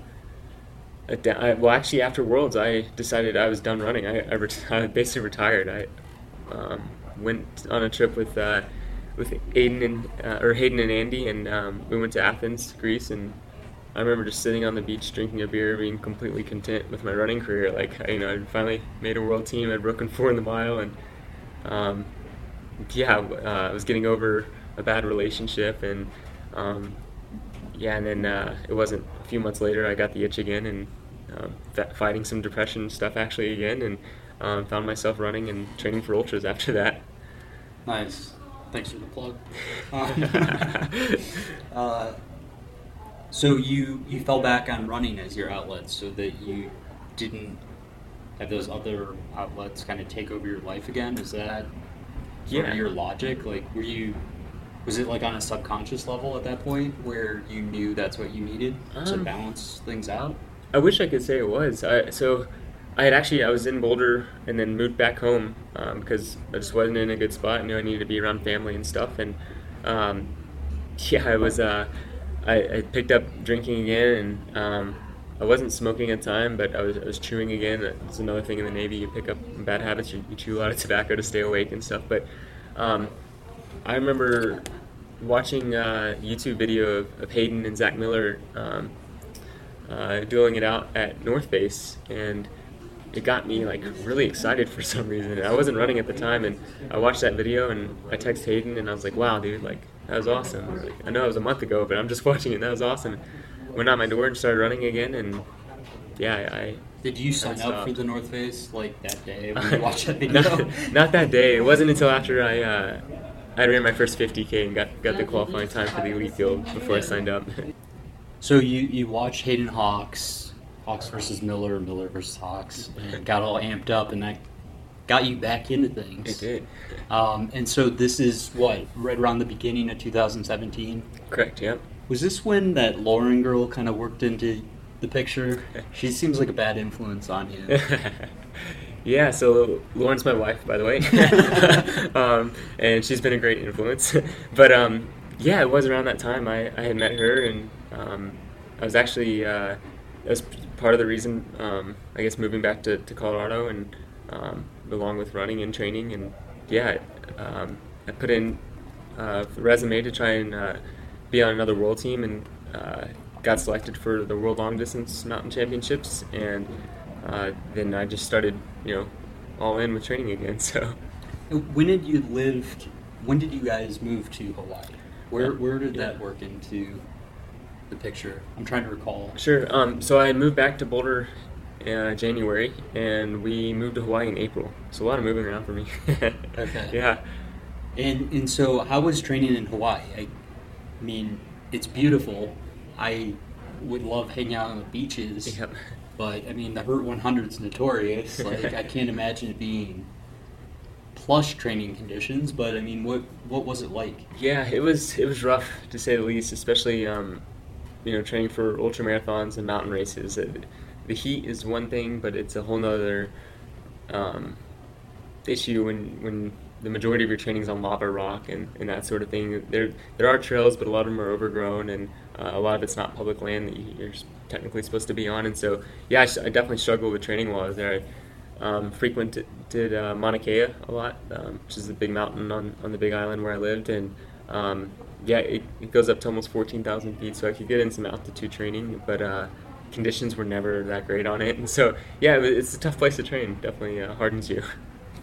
Speaker 2: a da- I, well, actually, after Worlds, I decided I was done running. I, I, ret- I basically retired. I um, went on a trip with uh, with Aiden and uh, or Hayden and Andy, and um, we went to Athens, Greece, and I remember just sitting on the beach drinking a beer, being completely content with my running career. Like you know, I'd finally made a world team. I'd broken four in the mile, and um, yeah, uh, I was getting over a bad relationship, and um, yeah, and then uh, it wasn't a few months later I got the itch again, and um, fa- fighting some depression stuff actually again, and um, found myself running and training for ultras after that.
Speaker 3: Nice. Thanks for the plug. uh, so you you fell back on running as your outlet, so that you didn't have those other outlets kind of take over your life again. Is that
Speaker 2: Yeah.
Speaker 3: of your logic? Like, were you was it like on a subconscious level at that point where you knew that's what you needed to
Speaker 2: Um,
Speaker 3: balance things out?
Speaker 2: I wish I could say it was. I, so I had actually I was in Boulder and then moved back home um, because I just wasn't in a good spot. I knew I needed to be around family and stuff. And um, yeah, I was. Uh, I, I picked up drinking again, and um, I wasn't smoking at the time, but I was, I was chewing again. It's another thing in the Navy. You pick up bad habits. You, you chew a lot of tobacco to stay awake and stuff. But um, I remember watching a YouTube video of, of Hayden and Zach Miller um, uh, dueling it out at North Face, and it got me like really excited for some reason. I wasn't running at the time, and I watched that video, and I texted Hayden, and I was like, "Wow, dude, like that was awesome." Like, I know it was a month ago, but I'm just watching it. That was awesome. Went out my door and started running again, and yeah, I. I
Speaker 3: Did you sign up for the North Face like that day when you watched that video?
Speaker 2: not, not that day. It wasn't until after I uh, I ran my first 50k and got got the qualifying time for the elite field before I signed up.
Speaker 3: So you you watched Hayden Hawks, Hawks versus Miller, Miller versus Hawks, and got all amped up, and that got you back into things.
Speaker 2: It did.
Speaker 3: Um, and so this is what right around the beginning of 2017.
Speaker 2: Correct. Yep.
Speaker 3: Was this when that Lauren girl kind of worked into the picture? She seems like a bad influence on you.
Speaker 2: yeah, so Lauren's my wife, by the way, um, and she's been a great influence. but um, yeah, it was around that time I, I had met her, and um, I was actually uh, that was part of the reason um, I guess moving back to, to Colorado, and um, along with running and training, and yeah, um, I put in uh, a resume to try and uh, be on another world team, and uh, got selected for the World Long Distance Mountain Championships, and uh, then I just started, you know, all in with training again. So,
Speaker 3: when did you live? When did you guys move to Hawaii? Where where did that work into the picture? I'm trying to recall.
Speaker 2: Sure. Um, so I moved back to Boulder uh, January, and we moved to Hawaii in April. So a lot of moving around for me.
Speaker 3: okay.
Speaker 2: Yeah.
Speaker 3: And and so how was training in Hawaii? I mean, it's beautiful. I would love hanging out on the beaches.
Speaker 2: Yep.
Speaker 3: But I mean, the Hurt 100 is notorious. Like I can't imagine it being plush training conditions. But I mean, what what was it like?
Speaker 2: Yeah, it was it was rough to say the least, especially um, you know training for ultra marathons and mountain races. It, the heat is one thing, but it's a whole nother um, issue when when the majority of your training is on lava rock and, and that sort of thing. There there are trails, but a lot of them are overgrown, and uh, a lot of it's not public land that you're technically supposed to be on. And so, yeah, I, I definitely struggled with training while I was there. I um, frequented uh, Mauna Kea a lot, um, which is a big mountain on, on the Big Island where I lived, and um, yeah, it, it, goes up to almost 14,000 feet, so I could get in some altitude training, but uh, conditions were never that great on it. And so, yeah, it's a tough place to train. Definitely uh, hardens you.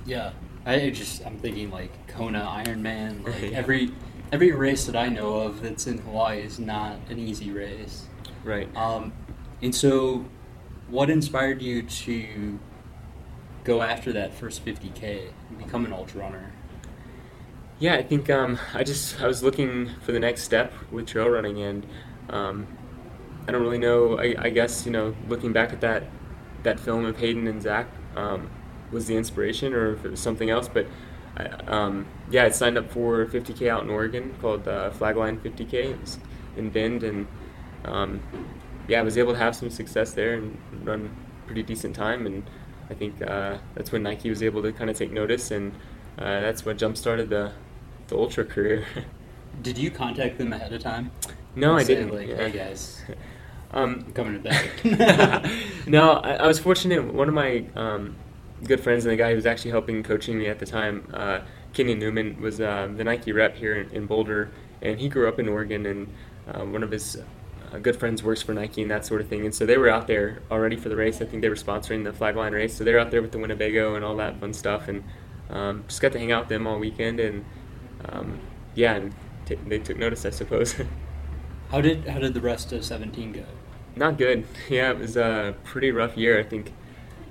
Speaker 3: Yeah, I just I'm thinking like Kona Ironman. Like yeah. every every race that I know of that's in Hawaii is not an easy race.
Speaker 2: Right.
Speaker 3: Um, and so, what inspired you to go after that first 50k and become an ultra runner?
Speaker 2: Yeah, I think um, I just I was looking for the next step with trail running, and um, I don't really know. I, I, guess you know, looking back at that that film of Hayden and Zach um, was the inspiration, or if it was something else. But I, um, yeah, I signed up for 50k out in Oregon called uh, Flagline 50k in Bend, and um, yeah, I was able to have some success there and run pretty decent time. And I think uh, that's when Nike was able to kind of take notice, and uh, that's what jump started the the ultra career.
Speaker 3: Did you contact them ahead of time?
Speaker 2: No, I didn't.
Speaker 3: Like,
Speaker 2: yeah.
Speaker 3: hey guys,
Speaker 2: um,
Speaker 3: I'm coming to Bend.
Speaker 2: no, I, I, was fortunate. One of my um, good friends and the guy who was actually helping coaching me at the time, uh, Kenyon Newman, was uh, the Nike rep here in, in, Boulder, and he grew up in Oregon, and uh, one of his uh, good friends works for Nike and that sort of thing. And so they were out there already for the race. I think they were sponsoring the flagline race, so they're out there with the Winnebago and all that fun stuff, and um, just got to hang out with them all weekend, and um, yeah, and t- they took notice, I suppose.
Speaker 3: how did how did the rest of 17 go?
Speaker 2: Not good. Yeah, it was a pretty rough year. I think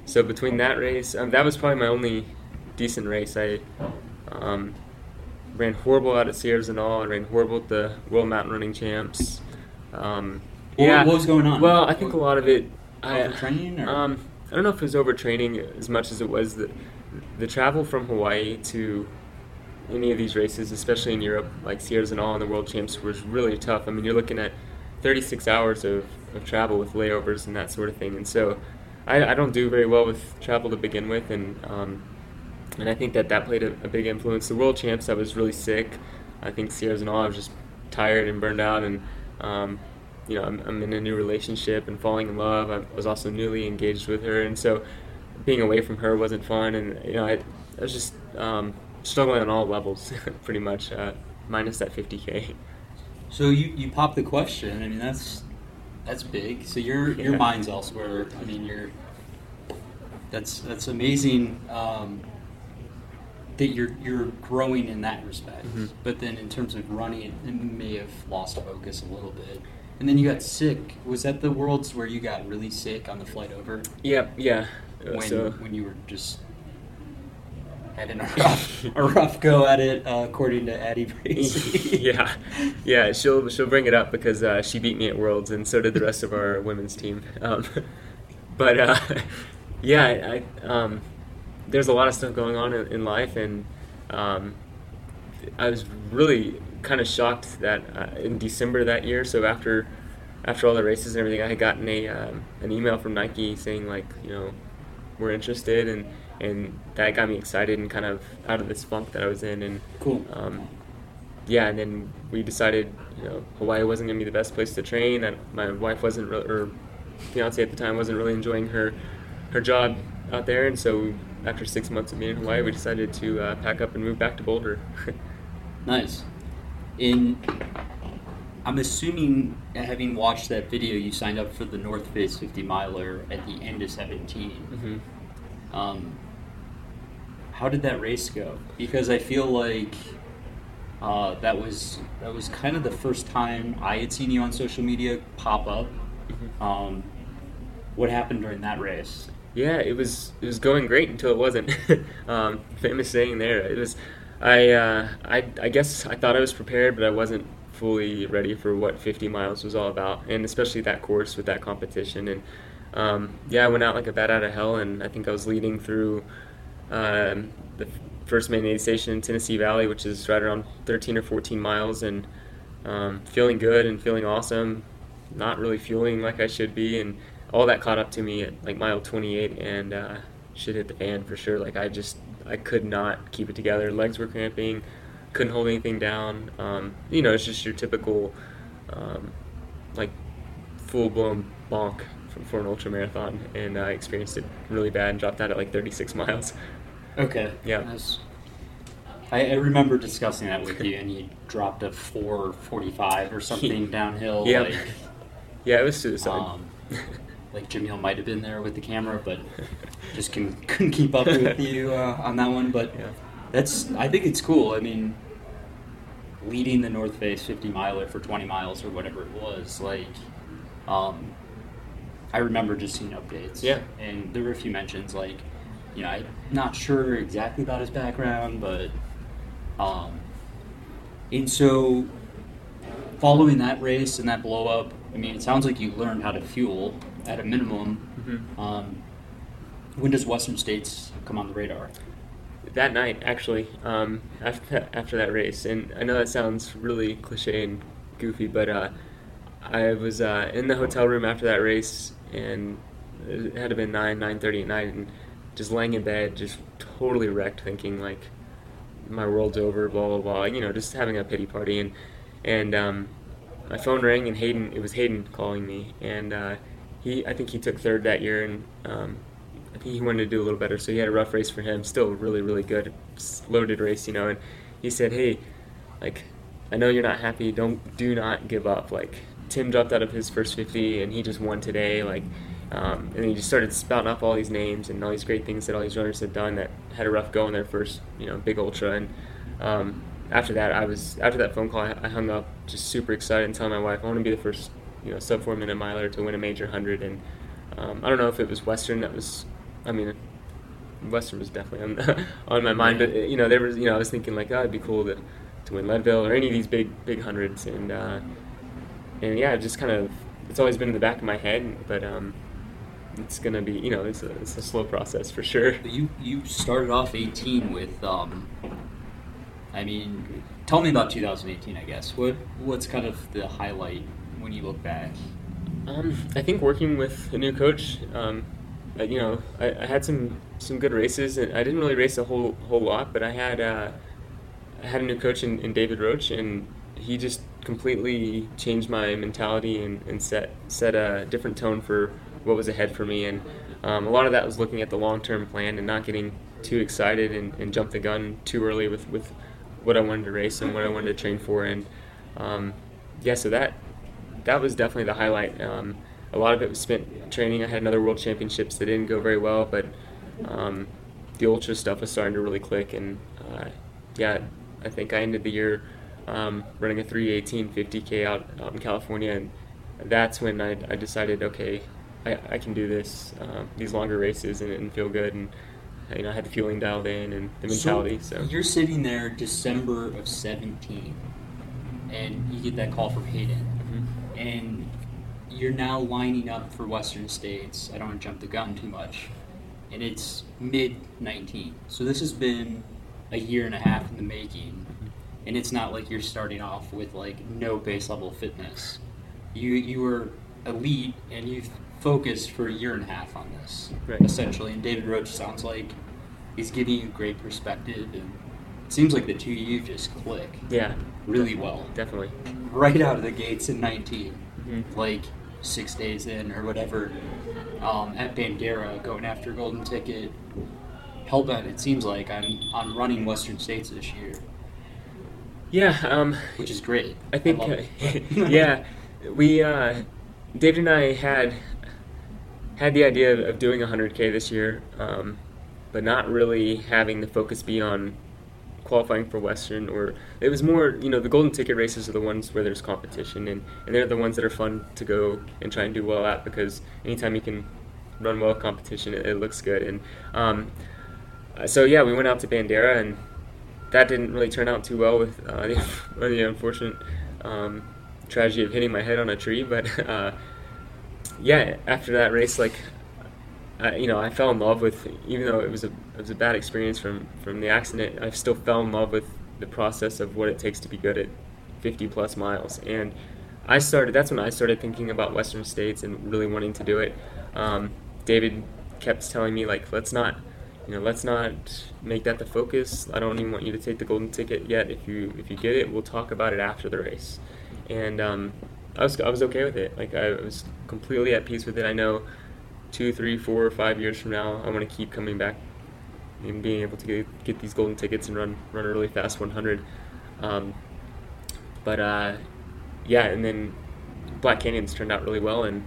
Speaker 2: so between that race, um, that was probably my only decent race. I um, ran horrible out at Sierre-Zinal. I ran horrible at the World Mountain Running Champs. Um,
Speaker 3: what, yeah, what was going on?
Speaker 2: Well, I think a lot of it.
Speaker 3: Overtraining,
Speaker 2: or? Um, I don't know if it was overtraining as much as it was the the travel from Hawaii to any of these races, especially in Europe, like Sierre-Zinal, and the World Champs was really tough. I mean, you're looking at 36 hours of, of travel with layovers and that sort of thing, and so I, I don't do very well with travel to begin with, and um, and I think that that played a, a, big influence. The World Champs, I was really sick. I think Sierre-Zinal, I was just tired and burned out, and um, you know, I'm, I'm, in a new relationship and falling in love. I was also newly engaged with her, and so being away from her wasn't fun. And you know, I, I was just um, struggling on all levels, pretty much, uh, minus that 50k.
Speaker 3: So you you pop the question. I mean, that's that's big. So your yeah. your mind's elsewhere. I mean, you're that's that's amazing um, that you're you're growing in that respect. Mm-hmm. But then in terms of running, it, it may have lost focus a little bit. And then you got sick. Was that the worlds where you got really sick on the flight over?
Speaker 2: Yep. Yeah.
Speaker 3: When
Speaker 2: so,
Speaker 3: when you were just having a rough, a rough go at it, uh, according to Addie Bracy.
Speaker 2: yeah, yeah. She'll she'll bring it up because uh, she beat me at Worlds, and so did the rest of our women's team. Um, but uh, yeah, I, um, there's a lot of stuff going on in, in life, and um, I was really kind of shocked that uh, in December that year, so after after all the races and everything, I had gotten a um, an email from Nike saying like, you know, we're interested, and and that got me excited and kind of out of this funk that I was in, and
Speaker 3: cool.
Speaker 2: Um, yeah, and then we decided, you know, Hawaii wasn't gonna be the best place to train. That my wife wasn't, re- or fiance at the time wasn't really enjoying her her job out there, and so after six months of being in Hawaii, we decided to uh, pack up and move back to Boulder.
Speaker 3: nice. In, I'm assuming, having watched that video, you signed up for the North Face 50 miler at the end of 17.
Speaker 2: Mm-hmm.
Speaker 3: Um, how did that race go? Because I feel like uh, that was that was kind of the first time I had seen you on social media pop up.
Speaker 2: Mm-hmm.
Speaker 3: Um, what happened during that race?
Speaker 2: Yeah, it was it was going great until it wasn't. um, famous saying there. It was, I, uh, I I guess I thought I was prepared, but I wasn't fully ready for what 50 miles was all about, and especially that course with that competition. And um, yeah, I went out like a bat out of hell, and I think I was leading through um, the first main aid station in Tennessee Valley, which is right around 13 or 14 miles, and um, feeling good and feeling awesome, not really fueling like I should be, and all that caught up to me at like mile 28, and uh, hit the fan for sure. Like I just I could not keep it together. Legs were cramping, couldn't hold anything down. Um, you know, it's just your typical um, like full blown bonk for an ultra marathon, and I experienced it really bad and dropped out at like 36 miles.
Speaker 3: Okay.
Speaker 2: Yeah.
Speaker 3: That's, I, I remember discussing that with you, and you dropped a 445 or something downhill.
Speaker 2: Yeah.
Speaker 3: Like,
Speaker 2: yeah, it was suicide.
Speaker 3: um, like Jamil might have been there with the camera, but just can, couldn't keep up with you uh, on that one. But
Speaker 2: Yeah.
Speaker 3: that's I think it's cool. I mean, leading the North Face 50 miler for 20 miles or whatever it was, like, um, I remember just seeing updates.
Speaker 2: Yeah.
Speaker 3: and there were a few mentions like, you know, I'm not sure exactly about his background, but, um, and so following that race and that blow up, I mean, it sounds like you learned how to fuel at a minimum.
Speaker 2: Mhm.
Speaker 3: Um, when does Western States come on the radar?
Speaker 2: that night actually um, after after that race and I know that sounds really cliche and goofy but uh, I was uh, in the hotel room after that race and it had to been 9 9.30 at night and just laying in bed just totally wrecked thinking like my world's over blah blah blah you know just having a pity party and and um, my phone rang and Hayden it was Hayden calling me and uh, he I think he took third that year and um, I think he wanted to do a little better, so he had a rough race for him. Still really, really good, loaded race, you know. And he said, "Hey, like, I know you're not happy. Don't, do not give up. Like, Tim dropped out of his first 50, and he just won today. Like, um, and he just started spouting off all these names and all these great things that all these runners had done that had a rough go in their first, you know, big ultra. And um, after that, I was after that phone call, I, I hung up, just super excited, and telling my wife I want to be the first, you know, sub four minute miler to win a major hundred. And um, I don't know if it was Western that was I mean, Western was definitely on, on my mind, but you know, there was, you know, I was thinking like, oh, it'd be cool to, to win Leadville or any of these big, big hundreds, and uh, and yeah, it just kind of, it's always been in the back of my head, but um, it's gonna be, you know, it's a, it's a slow process for sure.
Speaker 3: You you started off 18 with, um, I mean, tell me about 2018. I guess what what's kind of the highlight when you look back?
Speaker 2: Um, I think working with a new coach, um, uh, you know, I, I had some some good races, and I didn't really race a whole whole lot, but I had uh, I had a new coach in, in David Roche, and he just completely changed my mentality and, and set set a different tone for what was ahead for me, and um, a lot of that was looking at the long term plan and not getting too excited and, and jump the gun too early with, with what I wanted to race and what I wanted to train for, and um, yeah, so that that was definitely the highlight. Um, a lot of it was spent training. I had another world championships that didn't go very well, but um, the ultra stuff was starting to really click. And uh, yeah, I think I ended the year um, running a 318 50k out, out in California, and that's when I, I decided, okay, I, I can do this, um, these longer races, and, and feel good. And you know I had the fueling dialed in and the mentality. So,
Speaker 3: you're sitting there December of 17, and you get that call from Hayden,
Speaker 2: Mm-hmm.
Speaker 3: and you're now lining up for Western States. I don't want to jump the gun too much, and it's mid 19. So this has been a year and a half in the making, and it's not like you're starting off with like no base level fitness. You you were elite, and you've focused for a year and a half on this,
Speaker 2: Right.
Speaker 3: essentially. And David Roche sounds like he's giving you great perspective, and it seems like the two of you just click
Speaker 2: yeah,
Speaker 3: really well
Speaker 2: definitely.
Speaker 3: right out of the gates in 19,
Speaker 2: Mhm.
Speaker 3: like six days in or whatever, um, at Bandera, going after a Golden Ticket. Hellbent, it seems like, on, on running Western States this year,
Speaker 2: Yeah, um,
Speaker 3: which is great.
Speaker 2: I think,
Speaker 3: love
Speaker 2: uh, yeah, we, uh, David and I had had the idea of, doing 100k this year, um, but not really having the focus be on qualifying for Western. Or it was more, you know, the golden ticket races are the ones where there's competition, and, and they're the ones that are fun to go and try and do well at because anytime you can run well competition, it, it looks good. And um, so yeah, we went out to Bandera and that didn't really turn out too well with uh, the, the unfortunate um, tragedy of hitting my head on a tree. But uh, yeah, after that race, like I, you know, I fell in love with even though it was a it was a bad experience from from the accident. I still fell in love with the process of what it takes to be good at 50 plus miles. And I started. That's when I started thinking about Western states and really wanting to do it. Um, David kept telling me like, let's not you know, let's not make that the focus. I don't even want you to take the golden ticket yet. If you if you get it, we'll talk about it after the race. And um, I was I was okay with it. Like I was completely at peace with it. I know two, three, four, five years from now, I want to keep coming back and being able to get, get these golden tickets and run run a really fast 100. Um, but uh, yeah, and then Black Canyons turned out really well, and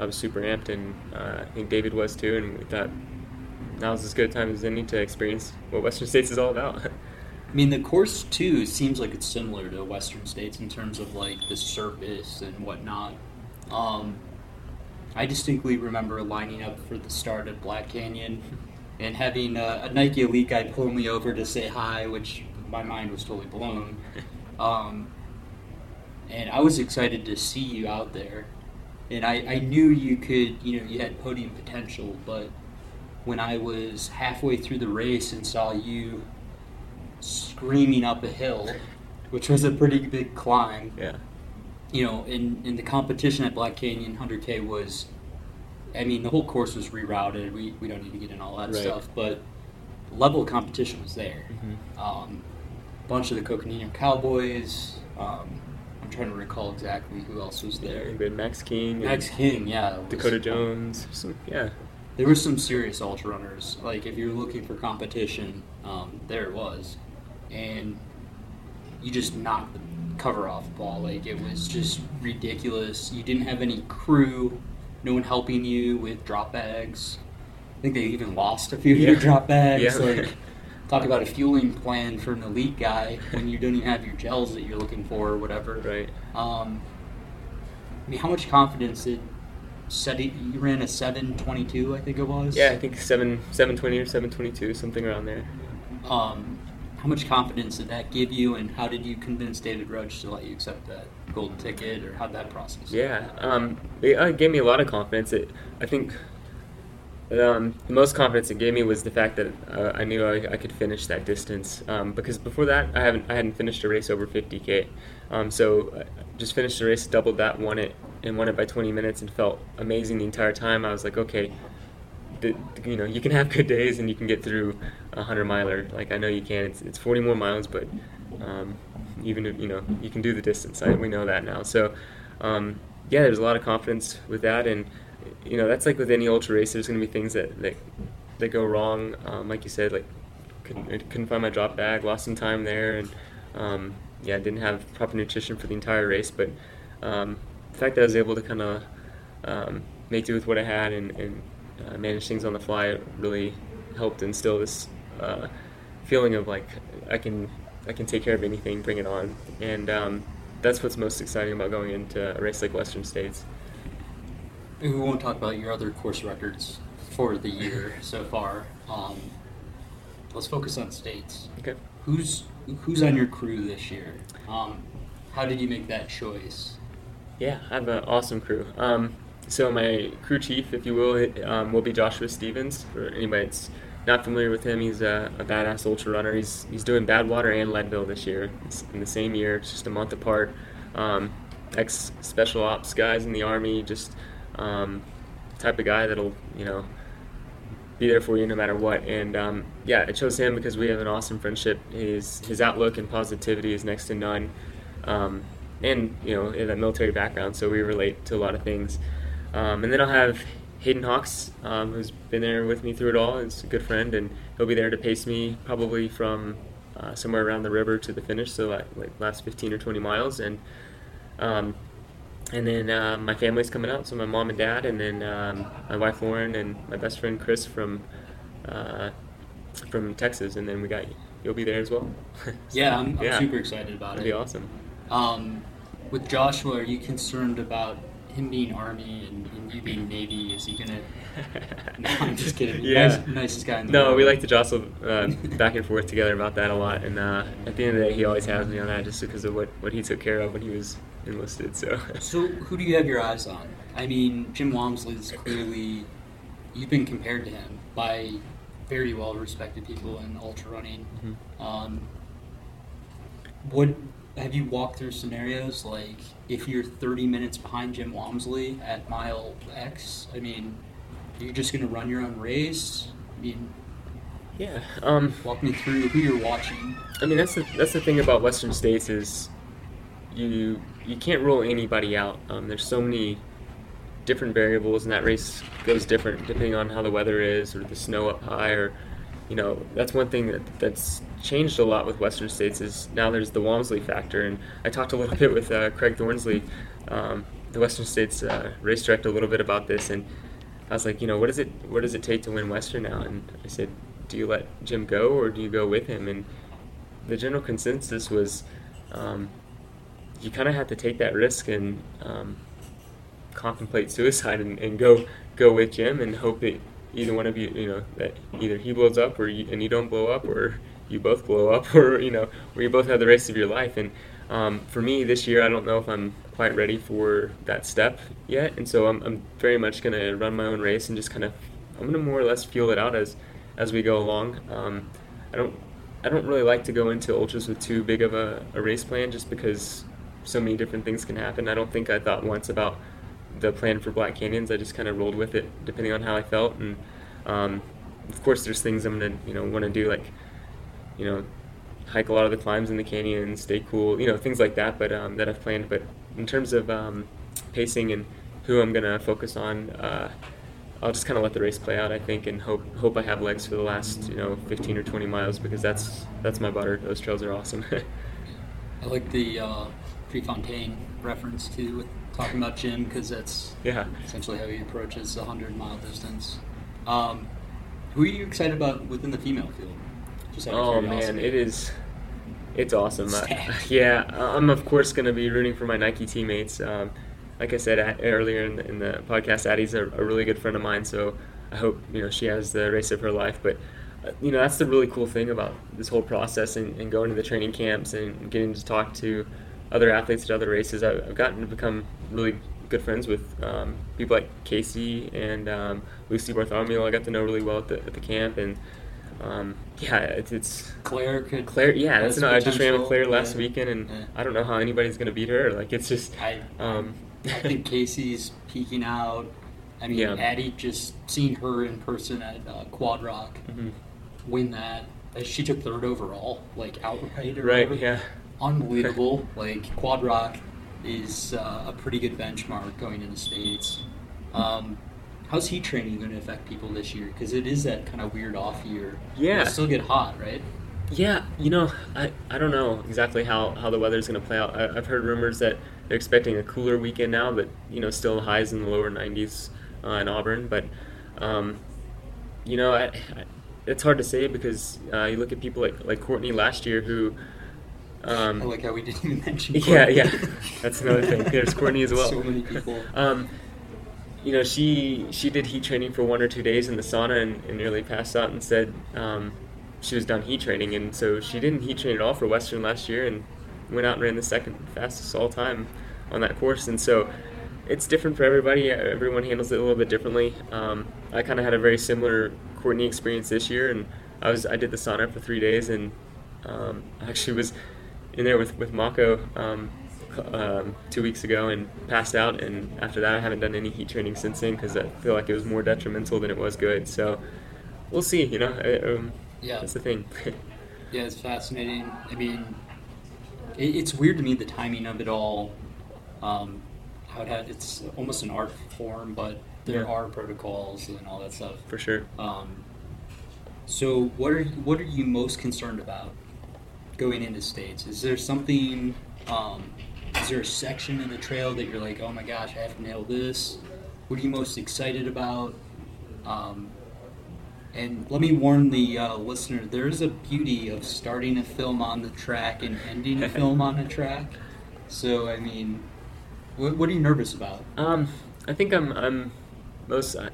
Speaker 2: I was super amped, and uh, I think David was too, and we thought now's as good a time as any to experience what Western States is all about.
Speaker 3: I mean, the course too seems like it's similar to Western States in terms of like the surface and whatnot. Um, I distinctly remember lining up for the start at Black Canyon and having a, a Nike Elite guy pull me over to say hi, which my mind was totally blown. Um, and I was excited to see you out there. And I, I knew you could, you know, you had podium potential, but when I was halfway through the race and saw you screaming up a hill, which was a pretty big climb.
Speaker 2: Yeah.
Speaker 3: You know, in, in the competition at Black Canyon 100K was, I mean, the whole course was rerouted. We, we don't need to get into all that
Speaker 2: Right.
Speaker 3: stuff, but level of competition was there.
Speaker 2: Mm-hmm.
Speaker 3: Um, a bunch of the Coconino Cowboys. Um, I'm trying to recall exactly who else was there.
Speaker 2: Had Max King,
Speaker 3: Max King, yeah. was-
Speaker 2: Dakota Jones. Some, yeah,
Speaker 3: there were some serious ultra runners. Like if you're looking for competition, um, there it was, and you just knocked the cover off ball. Like it was just ridiculous. You didn't have any crew, no one helping you with drop bags. I think they even lost a few of your drop bags.
Speaker 2: Yeah.
Speaker 3: Like talk about a fueling plan for an elite guy when you don't even have your gels that you're looking for or whatever.
Speaker 2: right.
Speaker 3: Um, I mean, how much confidence did setting? You ran a seven twenty two, I think it was.
Speaker 2: Yeah, I think seven seven twenty or seven twenty two, something around there.
Speaker 3: Um, how much confidence did that give you, and how did you convince David Roche to let you accept that golden ticket, or how that process?
Speaker 2: Yeah, um, it uh, gave me a lot of confidence. It, I think um, the most confidence it gave me was the fact that uh, I knew I, I could finish that distance. Um, because before that, I haven't I hadn't finished a race over 50k. Um, so I just finished the race, doubled that, won it, and won it by 20 minutes, and felt amazing the entire time. I was like, okay, you know, you can have good days and you can get through a hundred miler. Like I know you can. It's, it's 40 more miles, but um, even if, you know you can do the distance. I, we know that now. So um, yeah, there's a lot of confidence with that, and you know that's like with any ultra race. There's going to be things that that, that go wrong. Um, like you said, like couldn't, couldn't find my drop bag, lost some time there, and um, yeah, didn't have proper nutrition for the entire race. But um, the fact that I was able to kind of um, make do with what I had and, and uh, manage things on the fly really helped instill this uh, feeling of like I can I can take care of anything, bring it on, and um, that's what's most exciting about going into a race like Western States.
Speaker 3: We won't talk about your other course records for the year so far. Um, let's focus on states.
Speaker 2: Okay.
Speaker 3: Who's who's on your crew this year? Um, how did you make that choice?
Speaker 2: Yeah, I have an awesome crew. Um, so my crew chief, if you will, um, will be Joshua Stevens. For anybody that's not familiar with him, he's a, a badass ultra runner. He's he's doing Badwater and Leadville this year it's in the same year. It's just a month apart. Um, ex special ops guys in the army, just um, type of guy that'll you know be there for you no matter what. And um, yeah, I chose him because we have an awesome friendship. His his outlook and positivity is next to none. Um, and you know, in a military background, so we relate to a lot of things. Um, and then I'll have Hayden Hawks, um, who's been there with me through it all. He's a good friend, and he'll be there to pace me probably from uh, somewhere around the river to the finish, so like, like last 15 or 20 miles. And um, and then uh, my family's coming out, so my mom and dad, and then um, my wife Lauren and my best friend Chris from uh, from Texas, and then we got you'll be there as well.
Speaker 3: yeah, I'm, I'm super excited about
Speaker 2: It'd
Speaker 3: it.
Speaker 2: be awesome.
Speaker 3: Um, with Joshua, are you concerned about him being Army and, and you being Navy? Is he gonna? no, I'm just kidding.
Speaker 2: Yeah.
Speaker 3: Nice, nicest guy in the
Speaker 2: No,
Speaker 3: world.
Speaker 2: we like to jostle uh, back and forth together about that a lot, and uh, at the end of the day, he always has me on that just because of what, what he took care of when he was enlisted. So,
Speaker 3: So, who do you have your eyes on? I mean, Jim Walmsley is clearly you've been compared to him by very well respected people in ultra running.
Speaker 2: Mm-hmm.
Speaker 3: Um, what have you walked through scenarios like if you're 30 minutes behind Jim Walmsley at mile X? I mean, are you're just going to run your own race. I mean,
Speaker 2: yeah. Um,
Speaker 3: walk me through who you're watching.
Speaker 2: I mean, that's the that's the thing about Western states is you you can't rule anybody out. Um, there's so many different variables, and that race goes different depending on how the weather is or the snow up high, or you know that's one thing that that's changed a lot with Western states is now there's the Walmsley factor, and I talked a little bit with uh, Craig Thornley, um, the Western states uh, race director, a little bit about this, and I was like, you know, what does it what does it take to win Western now? And I said, do you let Jim go or do you go with him? And the general consensus was um, you kind of have to take that risk and um, contemplate suicide and, and go go with Jim and hope that either one of you, you know, that either he blows up or you, and you don't blow up, or you both blow up, or you know, or you both have the race of your life. And um, for me this year, I don't know if I'm quite ready for that step yet, and so I'm, I'm very much going to run my own race and just kind of I'm going to more or less feel it out as as we go along. Um, I don't I don't really like to go into ultras with too big of a, a race plan just because so many different things can happen. I don't think I thought once about the plan for Black Canyons. I just kind of rolled with it depending on how I felt, and um, of course, there's things I'm gonna you know want to do like you know hike a lot of the climbs in the canyon, stay cool, you know things like that. But um, that I've planned. But in terms of um, pacing and who I'm gonna focus on. Uh, I'll just kind of let the race play out, I think, and hope hope I have legs for the last you know 15 or 20 miles because that's that's my butter. Those trails are awesome.
Speaker 3: I like the uh, Prefontaine reference too, with talking about Jim, because that's
Speaker 2: yeah
Speaker 3: essentially how he approaches the hundred mile distance. Um, who are you excited about within the female field? Just out of
Speaker 2: oh man, it is. It's awesome. Uh, yeah, I'm of course going to be rooting for my Nike teammates. Um, like I said a- earlier in the, in the podcast, Addie's a, a really good friend of mine, so I hope you know she has the race of her life. But uh, you know that's the really cool thing about this whole process and, and going to the training camps and getting to talk to other athletes at other races. I've, I've gotten to become really good friends with um, people like Casey and um, Lucy Bartholomew. I got to know really well at the, at the camp and. Um, yeah, it's, it's
Speaker 3: Claire could.
Speaker 2: Claire, yeah, that's no, I just ran with Claire last
Speaker 3: yeah.
Speaker 2: weekend, and
Speaker 3: Yeah.
Speaker 2: I don't know how anybody's gonna beat her. Like it's just,
Speaker 3: I,
Speaker 2: um,
Speaker 3: I think Casey's peeking out. I mean,
Speaker 2: Yeah.
Speaker 3: Addie just seeing her in person at uh, Quad Rock
Speaker 2: Mhm.
Speaker 3: win that. Uh, She took third overall, like outright. Or
Speaker 2: Right,
Speaker 3: whatever.
Speaker 2: yeah.
Speaker 3: Unbelievable. like Quad Rock is uh, a pretty good benchmark going into states. Um, how's heat training going to affect people this year? Because it is that kind of weird off year.
Speaker 2: Yeah.
Speaker 3: It'll still get hot, right?
Speaker 2: yeah, you know, I, I don't know exactly how, how the weather's gonna play out. I, I've heard rumors that they're expecting a cooler weekend now, but you know, still highs in the lower 90s uh, in Auburn. But um, you know, I, I, it's hard to say because uh, you look at people like like Courtney last year who. Um,
Speaker 3: I like how we didn't even mention.
Speaker 2: Yeah, yeah, that's another thing. There's Courtney as well.
Speaker 3: So many people.
Speaker 2: Um, you know, she she did heat training for one or two days in the sauna and, and nearly passed out and said um, she was done heat training, and so she didn't heat train at all for Western last year, and went out and ran the second fastest all time on that course, and so it's different for everybody. Everyone handles it a little bit differently. Um, I kind of had a very similar Courtney experience this year, and I was I did the sauna for three days, and um, actually was in there with with Mocko um, two weeks ago and passed out. And after that, I haven't done any heat training since then because I feel like it was more detrimental than it was good. So we'll see. You know, I, um,
Speaker 3: Yeah.
Speaker 2: that's the thing.
Speaker 3: Yeah, it's fascinating. I mean, it, it's weird to me the timing of it all. Um, how it had it's almost an art form, but there
Speaker 2: Yeah.
Speaker 3: are protocols and all that stuff.
Speaker 2: for sure.
Speaker 3: Um, so, what are what are you most concerned about going into states? Is there something? Um, is there a section in the trail that you're like, oh my gosh, I have to nail this? What are you most excited about? Um, and let me warn the uh, listener: there is a beauty of starting a film on the track and ending a film on a track. So, I mean, what, what are you nervous about?
Speaker 2: Um, I think I'm I'm most I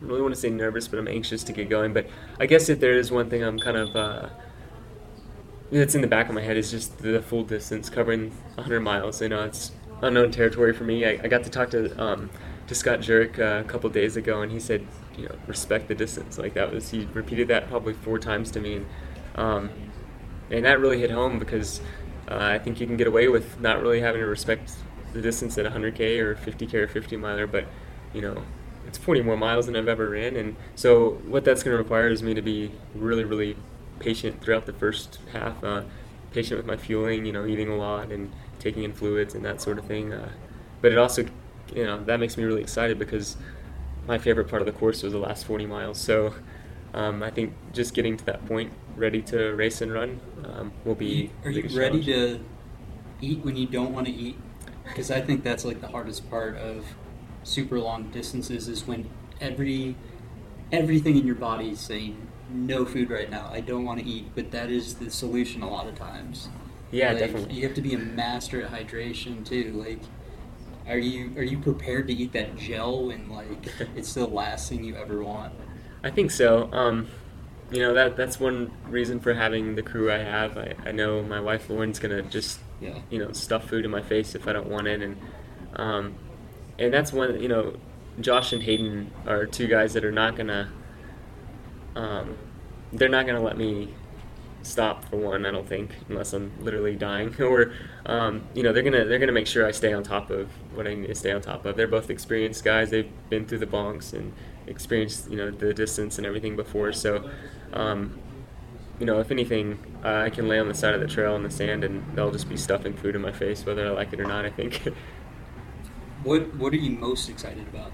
Speaker 2: really want to say nervous, but I'm anxious to get going. But I guess if there is one thing I'm kind of uh, that's in the back of my head is just the full distance, covering 100 miles. You know, it's unknown territory for me. I, I got to talk to um, to Scott Jurek uh, a couple days ago, and he said, you know, respect the distance. Like that was he repeated that probably four times to me, and um, and that really hit home because uh, I think you can get away with not really having to respect the distance at 100k or 50k or 50 miler, but you know, it's 40 more miles than I've ever ran, and so what that's going to require is me to be really, really patient throughout the first half, uh, patient with my fueling, you know, eating a lot and taking in fluids and that sort of thing. Uh, but it also, you know, that makes me really excited because my favorite part of the course was the last 40 miles. So um, I think just getting to that point, ready to race and run, um, will be.
Speaker 3: Are you ready
Speaker 2: challenge.
Speaker 3: to eat when you don't want to eat? Because I think that's like the hardest part of super long distances is when every everything in your body is saying no food right now. I don't want to eat, but that is the solution a lot of times.
Speaker 2: Yeah,
Speaker 3: Like,
Speaker 2: definitely.
Speaker 3: You have to be a master at hydration too. Like, are you are you prepared to eat that gel when like it's the last thing you ever want?
Speaker 2: I think so. Um, you know that that's one reason for having the crew I have. I, I know my wife Lauren's gonna just
Speaker 3: Yeah.
Speaker 2: you know stuff food in my face if I don't want it, and um, and that's one you know Josh and Hayden are two guys that are not gonna um, they're not gonna let me stop for one. I don't think unless I'm literally dying, or um, you know they're gonna they're gonna make sure I stay on top of what I need to stay on top of. They're both experienced guys. They've been through the bonks and experienced you know the distance and everything before. So. Um, you know, if anything, uh, I can lay on the side of the trail in the sand, and they'll just be stuffing food in my face, whether I like it or not. I think.
Speaker 3: What what are you most excited about?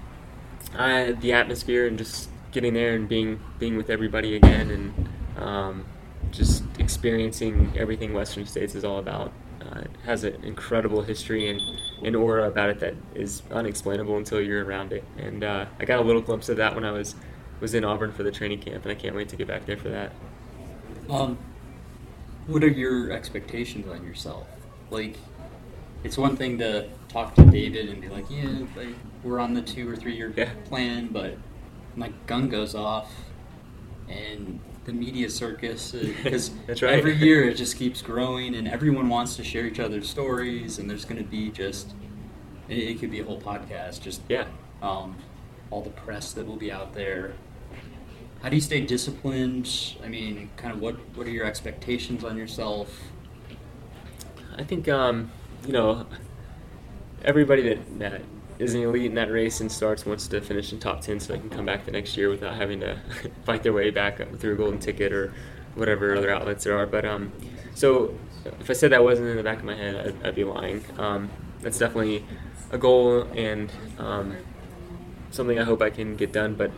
Speaker 2: uh, the atmosphere and just getting there and being being with everybody again and um, just experiencing everything Western States is all about. Uh, it has an incredible history and an aura about it that is unexplainable until you're around it. And uh, I got a little glimpse of that when I was was in Auburn for the training camp, and I can't wait to get back there for that.
Speaker 3: Um, what are your expectations on yourself? Like, it's one thing to talk to David and be like, yeah, like, we're on the two or three year
Speaker 2: Yeah.
Speaker 3: plan, but my gun goes off and the media circus, because
Speaker 2: right.
Speaker 3: every year it just keeps growing and everyone wants to share each other's stories, and there's going to be just, it, it could be a whole podcast, just
Speaker 2: Yeah.
Speaker 3: um, all the press that will be out there. How do you stay disciplined? I mean, kind of what what are your expectations on yourself?
Speaker 2: I think um, you know everybody that, that is an elite in that race and starts wants to finish in top ten so they can come back the next year without having to fight their way back up through a golden ticket or whatever other outlets there are. But um, so if I said that wasn't in the back of my head, I'd, I'd be lying. Um, that's definitely a goal and um, something I hope I can get done. But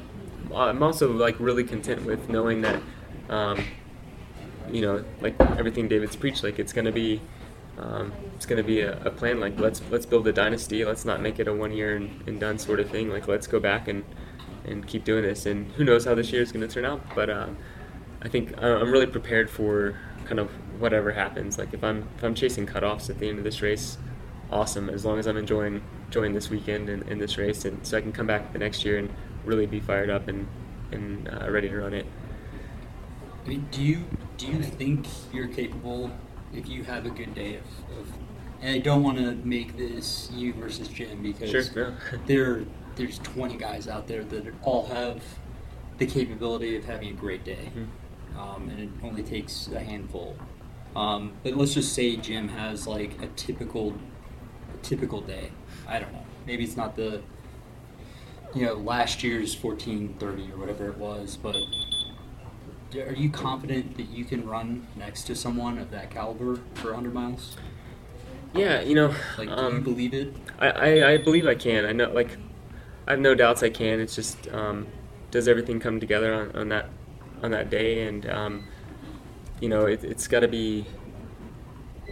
Speaker 2: I'm also like really content with knowing that. Um, you know, like everything David's preached, like it's gonna be, um, it's gonna be a, a plan. Like let's let's build a dynasty. Let's not make it a one year and, and done sort of thing. Like let's go back and and keep doing this. And who knows how this year is gonna turn out? But um, I think I- I'm really prepared for kind of whatever happens. Like if I'm if I'm chasing cutoffs at the end of this race, awesome. As long as I'm enjoying join this weekend and, in this race, and so I can come back the next year and really be fired up and and uh, ready to run it.
Speaker 3: I mean, do you do you think you're capable if you have a good day of, of and I don't want to make this you versus Jim because
Speaker 2: Sure, yeah.
Speaker 3: there there's 20 guys out there that all have the capability of having a great day,
Speaker 2: Mm-hmm.
Speaker 3: um, and it only takes a handful. Um, but let's just say Jim has like a typical a typical day. I don't know. Maybe it's not the you know last year's 1430 or whatever it was, but are you confident that you can run next to someone of that caliber for 100 miles?
Speaker 2: Yeah, you know,
Speaker 3: Like, do
Speaker 2: um,
Speaker 3: you believe it?
Speaker 2: I, I, I believe I can. I know, like, I have no doubts I can. It's just, um, does everything come together on, on that on that day? And um, you know, it, it's got to be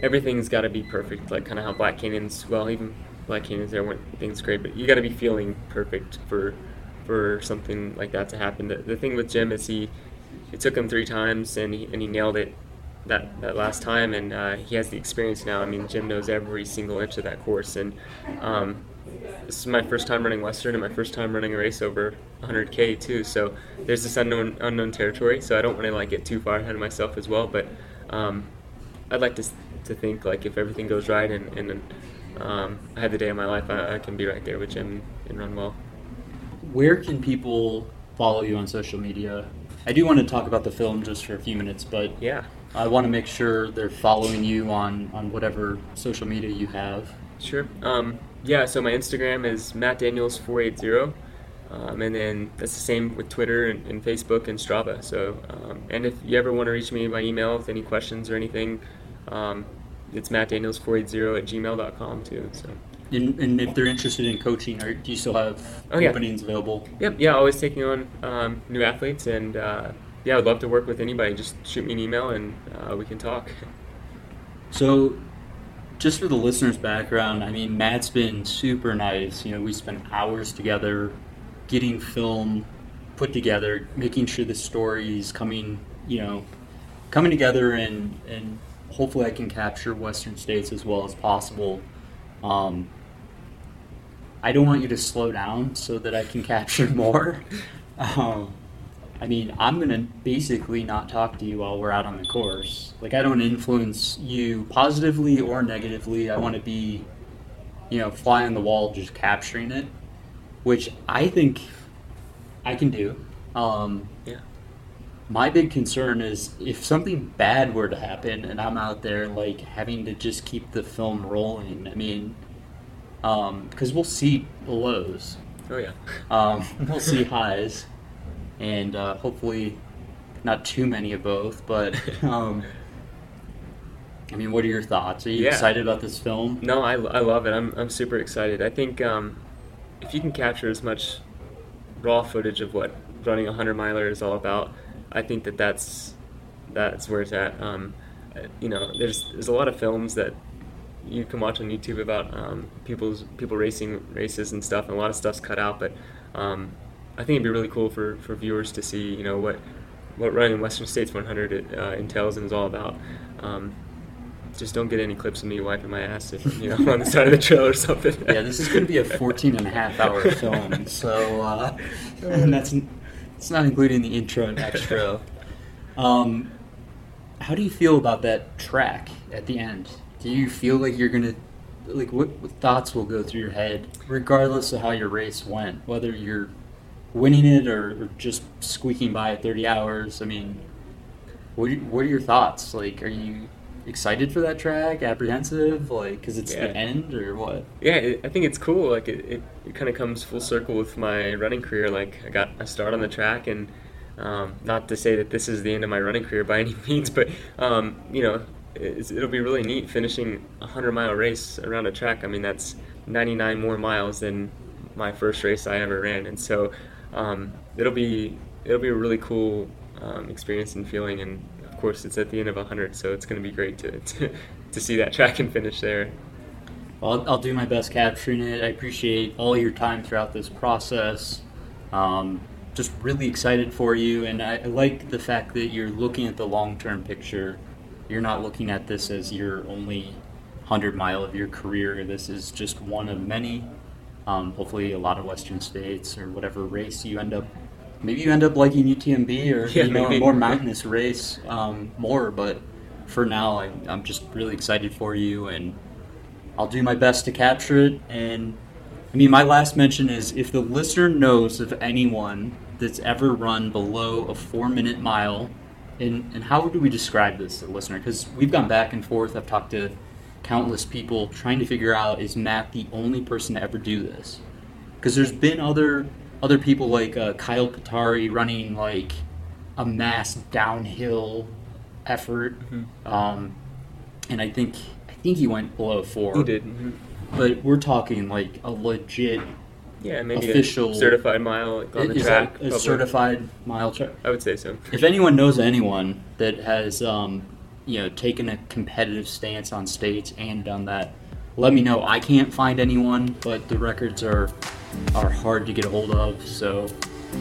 Speaker 2: everything's got to be perfect. Like kind of how Black Canyon's. Well, even Black Canyon's there weren't things great, but you got to be feeling perfect for for something like that to happen. The, the thing with Jim is he it took him three times and he, and he nailed it that, that last time and uh, he has the experience now. I mean, Jim knows every single inch of that course and um, this is my first time running Western and my first time running a race over 100k too. So there's this unknown unknown territory. So I don't want to like get too far ahead of myself as well. But um, I'd like to to think like if everything goes right and, and um, I had the day of my life, I, I can be right there with Jim and run well.
Speaker 3: Where can people follow you on social media? I do want to talk about the film just for a few minutes, but
Speaker 2: yeah,
Speaker 3: I want to make sure they're following you on on whatever social media you have.
Speaker 2: Sure. Um, yeah, so my Instagram is Matt Daniels 480. Um, and then that's the same with Twitter and, and Facebook and Strava. So, um, and if you ever want to reach me by email with any questions or anything, um, it's mattdaniels480 at gmail.com too. So,
Speaker 3: And, and if they're interested in coaching, are, do you still have
Speaker 2: Oh, yeah.
Speaker 3: openings available?
Speaker 2: yep, yeah, always taking on um, new athletes. And uh, yeah, I'd love to work with anybody. Just shoot me an email and uh, we can talk.
Speaker 3: So, just for the listeners' background, I mean, Matt's been super nice. You know, we spent hours together getting film put together, making sure the story is coming, you know, coming together and, and hopefully I can capture Western states as well as possible. Um, I don't want you to slow down so that I can capture more. Um, I mean, I'm gonna basically not talk to you while we're out on the course. Like, I don't influence you positively or negatively. I want to be, you know, fly on the wall, just capturing it, which I think I can do. Um,
Speaker 2: yeah.
Speaker 3: My big concern is if something bad were to happen and I'm out there like having to just keep the film rolling. I mean, because we'll see lows.
Speaker 2: Oh, yeah.
Speaker 3: Um, we'll see highs, and uh, hopefully not too many of both. But um, I mean, what are your thoughts? Are you
Speaker 2: Yeah.
Speaker 3: excited about this film?
Speaker 2: No, I, I love it. I'm, I'm super excited. I think um, if you can capture as much raw footage of what running a 100 miler is all about, I think that that's that's where it's at. Um, you know, there's there's a lot of films that you can watch on YouTube about um, people's people racing races and stuff, and a lot of stuff's cut out. But um, I think it'd be really cool for, for viewers to see, you know, what what running Western States 100 uh, entails and is all about. Um, just don't get any clips of me wiping my ass, if, you know, on the side of the trail or something.
Speaker 3: yeah, this is going to be a 14 and a half hour film, so uh, and that's it's not including the intro and extra. Um, how do you feel about that track at the end? Do you feel like you're gonna like what, what thoughts will go through your head, regardless of how your race went, whether you're winning it or, or just squeaking by at 30 hours? I mean, what are, what are your thoughts? Like, are you excited for that track? Apprehensive? Like, because it's
Speaker 2: Yeah.
Speaker 3: the end or what?
Speaker 2: yeah, it, I think it's cool. Like it, it, it kind of comes full circle with my running career. Like I got a start on the track, and um, not to say that this is the end of my running career by any means, but um, you know, it'll be really neat finishing a hundred mile race around a track. I mean, that's 99 more miles than my first race I ever ran, and so um, it'll be it'll be a really cool um, experience and feeling. And of course, it's at the end of hundred, so it's going to be great to, to to see that track and finish there.
Speaker 3: I'll, I'll do my best capturing it. I appreciate all your time throughout this process. Um, just really excited for you, and I like the fact that you're looking at the long term picture. You're not looking at this as your only 100 mile of your career. This is just one of many. Um, hopefully, a lot of Western states or whatever race you end up. Maybe you end up liking UTMB or
Speaker 2: Yeah,
Speaker 3: you know
Speaker 2: maybe.
Speaker 3: a more mountainous race um, more. But for now, I, I'm just really excited for you, and I'll do my best to capture it. And I mean, my last mention is if the listener knows of anyone that's ever run below a four minute mile, and, and how do we describe this to the listener? Because we've gone back and forth. I've talked to countless people trying to figure out is Matt the only person to ever do this? Because there's been other other people like uh, Kyle Katari running like a mass downhill effort, um, and I think I think he went below four.
Speaker 2: He did. mhm.
Speaker 3: But we're talking like a legit
Speaker 2: Yeah, maybe
Speaker 3: official
Speaker 2: a certified mile like, on the
Speaker 3: is
Speaker 2: track.
Speaker 3: that a certified mile track.
Speaker 2: I would say so.
Speaker 3: If anyone knows anyone that has, um, you know, taken a competitive stance on states and done that, let me know. I can't find anyone, but the records are are hard to get a hold of. So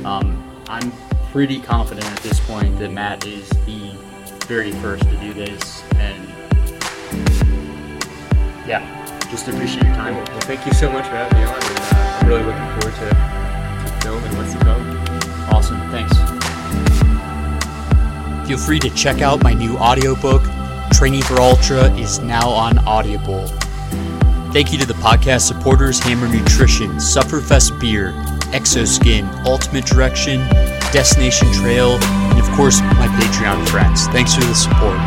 Speaker 3: um, I'm pretty confident at this point that Matt is the very first to do this, and yeah, just appreciate your time.
Speaker 2: Well, thank you so much for having me on, uh, really looking forward to, to and what's to come.
Speaker 3: Awesome, thanks.
Speaker 4: Feel free to check out my new audiobook, Training for Ultra, is now on Audible. Thank you to the podcast supporters Hammer Nutrition, Sufferfest Beer, Xoskin, Ultimate Direction, Destination Trail, and of course my Patreon friends. Thanks for the support.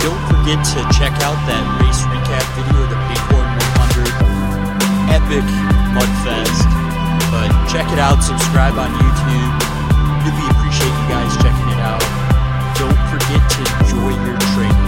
Speaker 4: Don't forget to check out that race recap video 100 epic mudfest. But check it out, subscribe on YouTube. Really appreciate you guys checking it out. Don't forget to enjoy your training.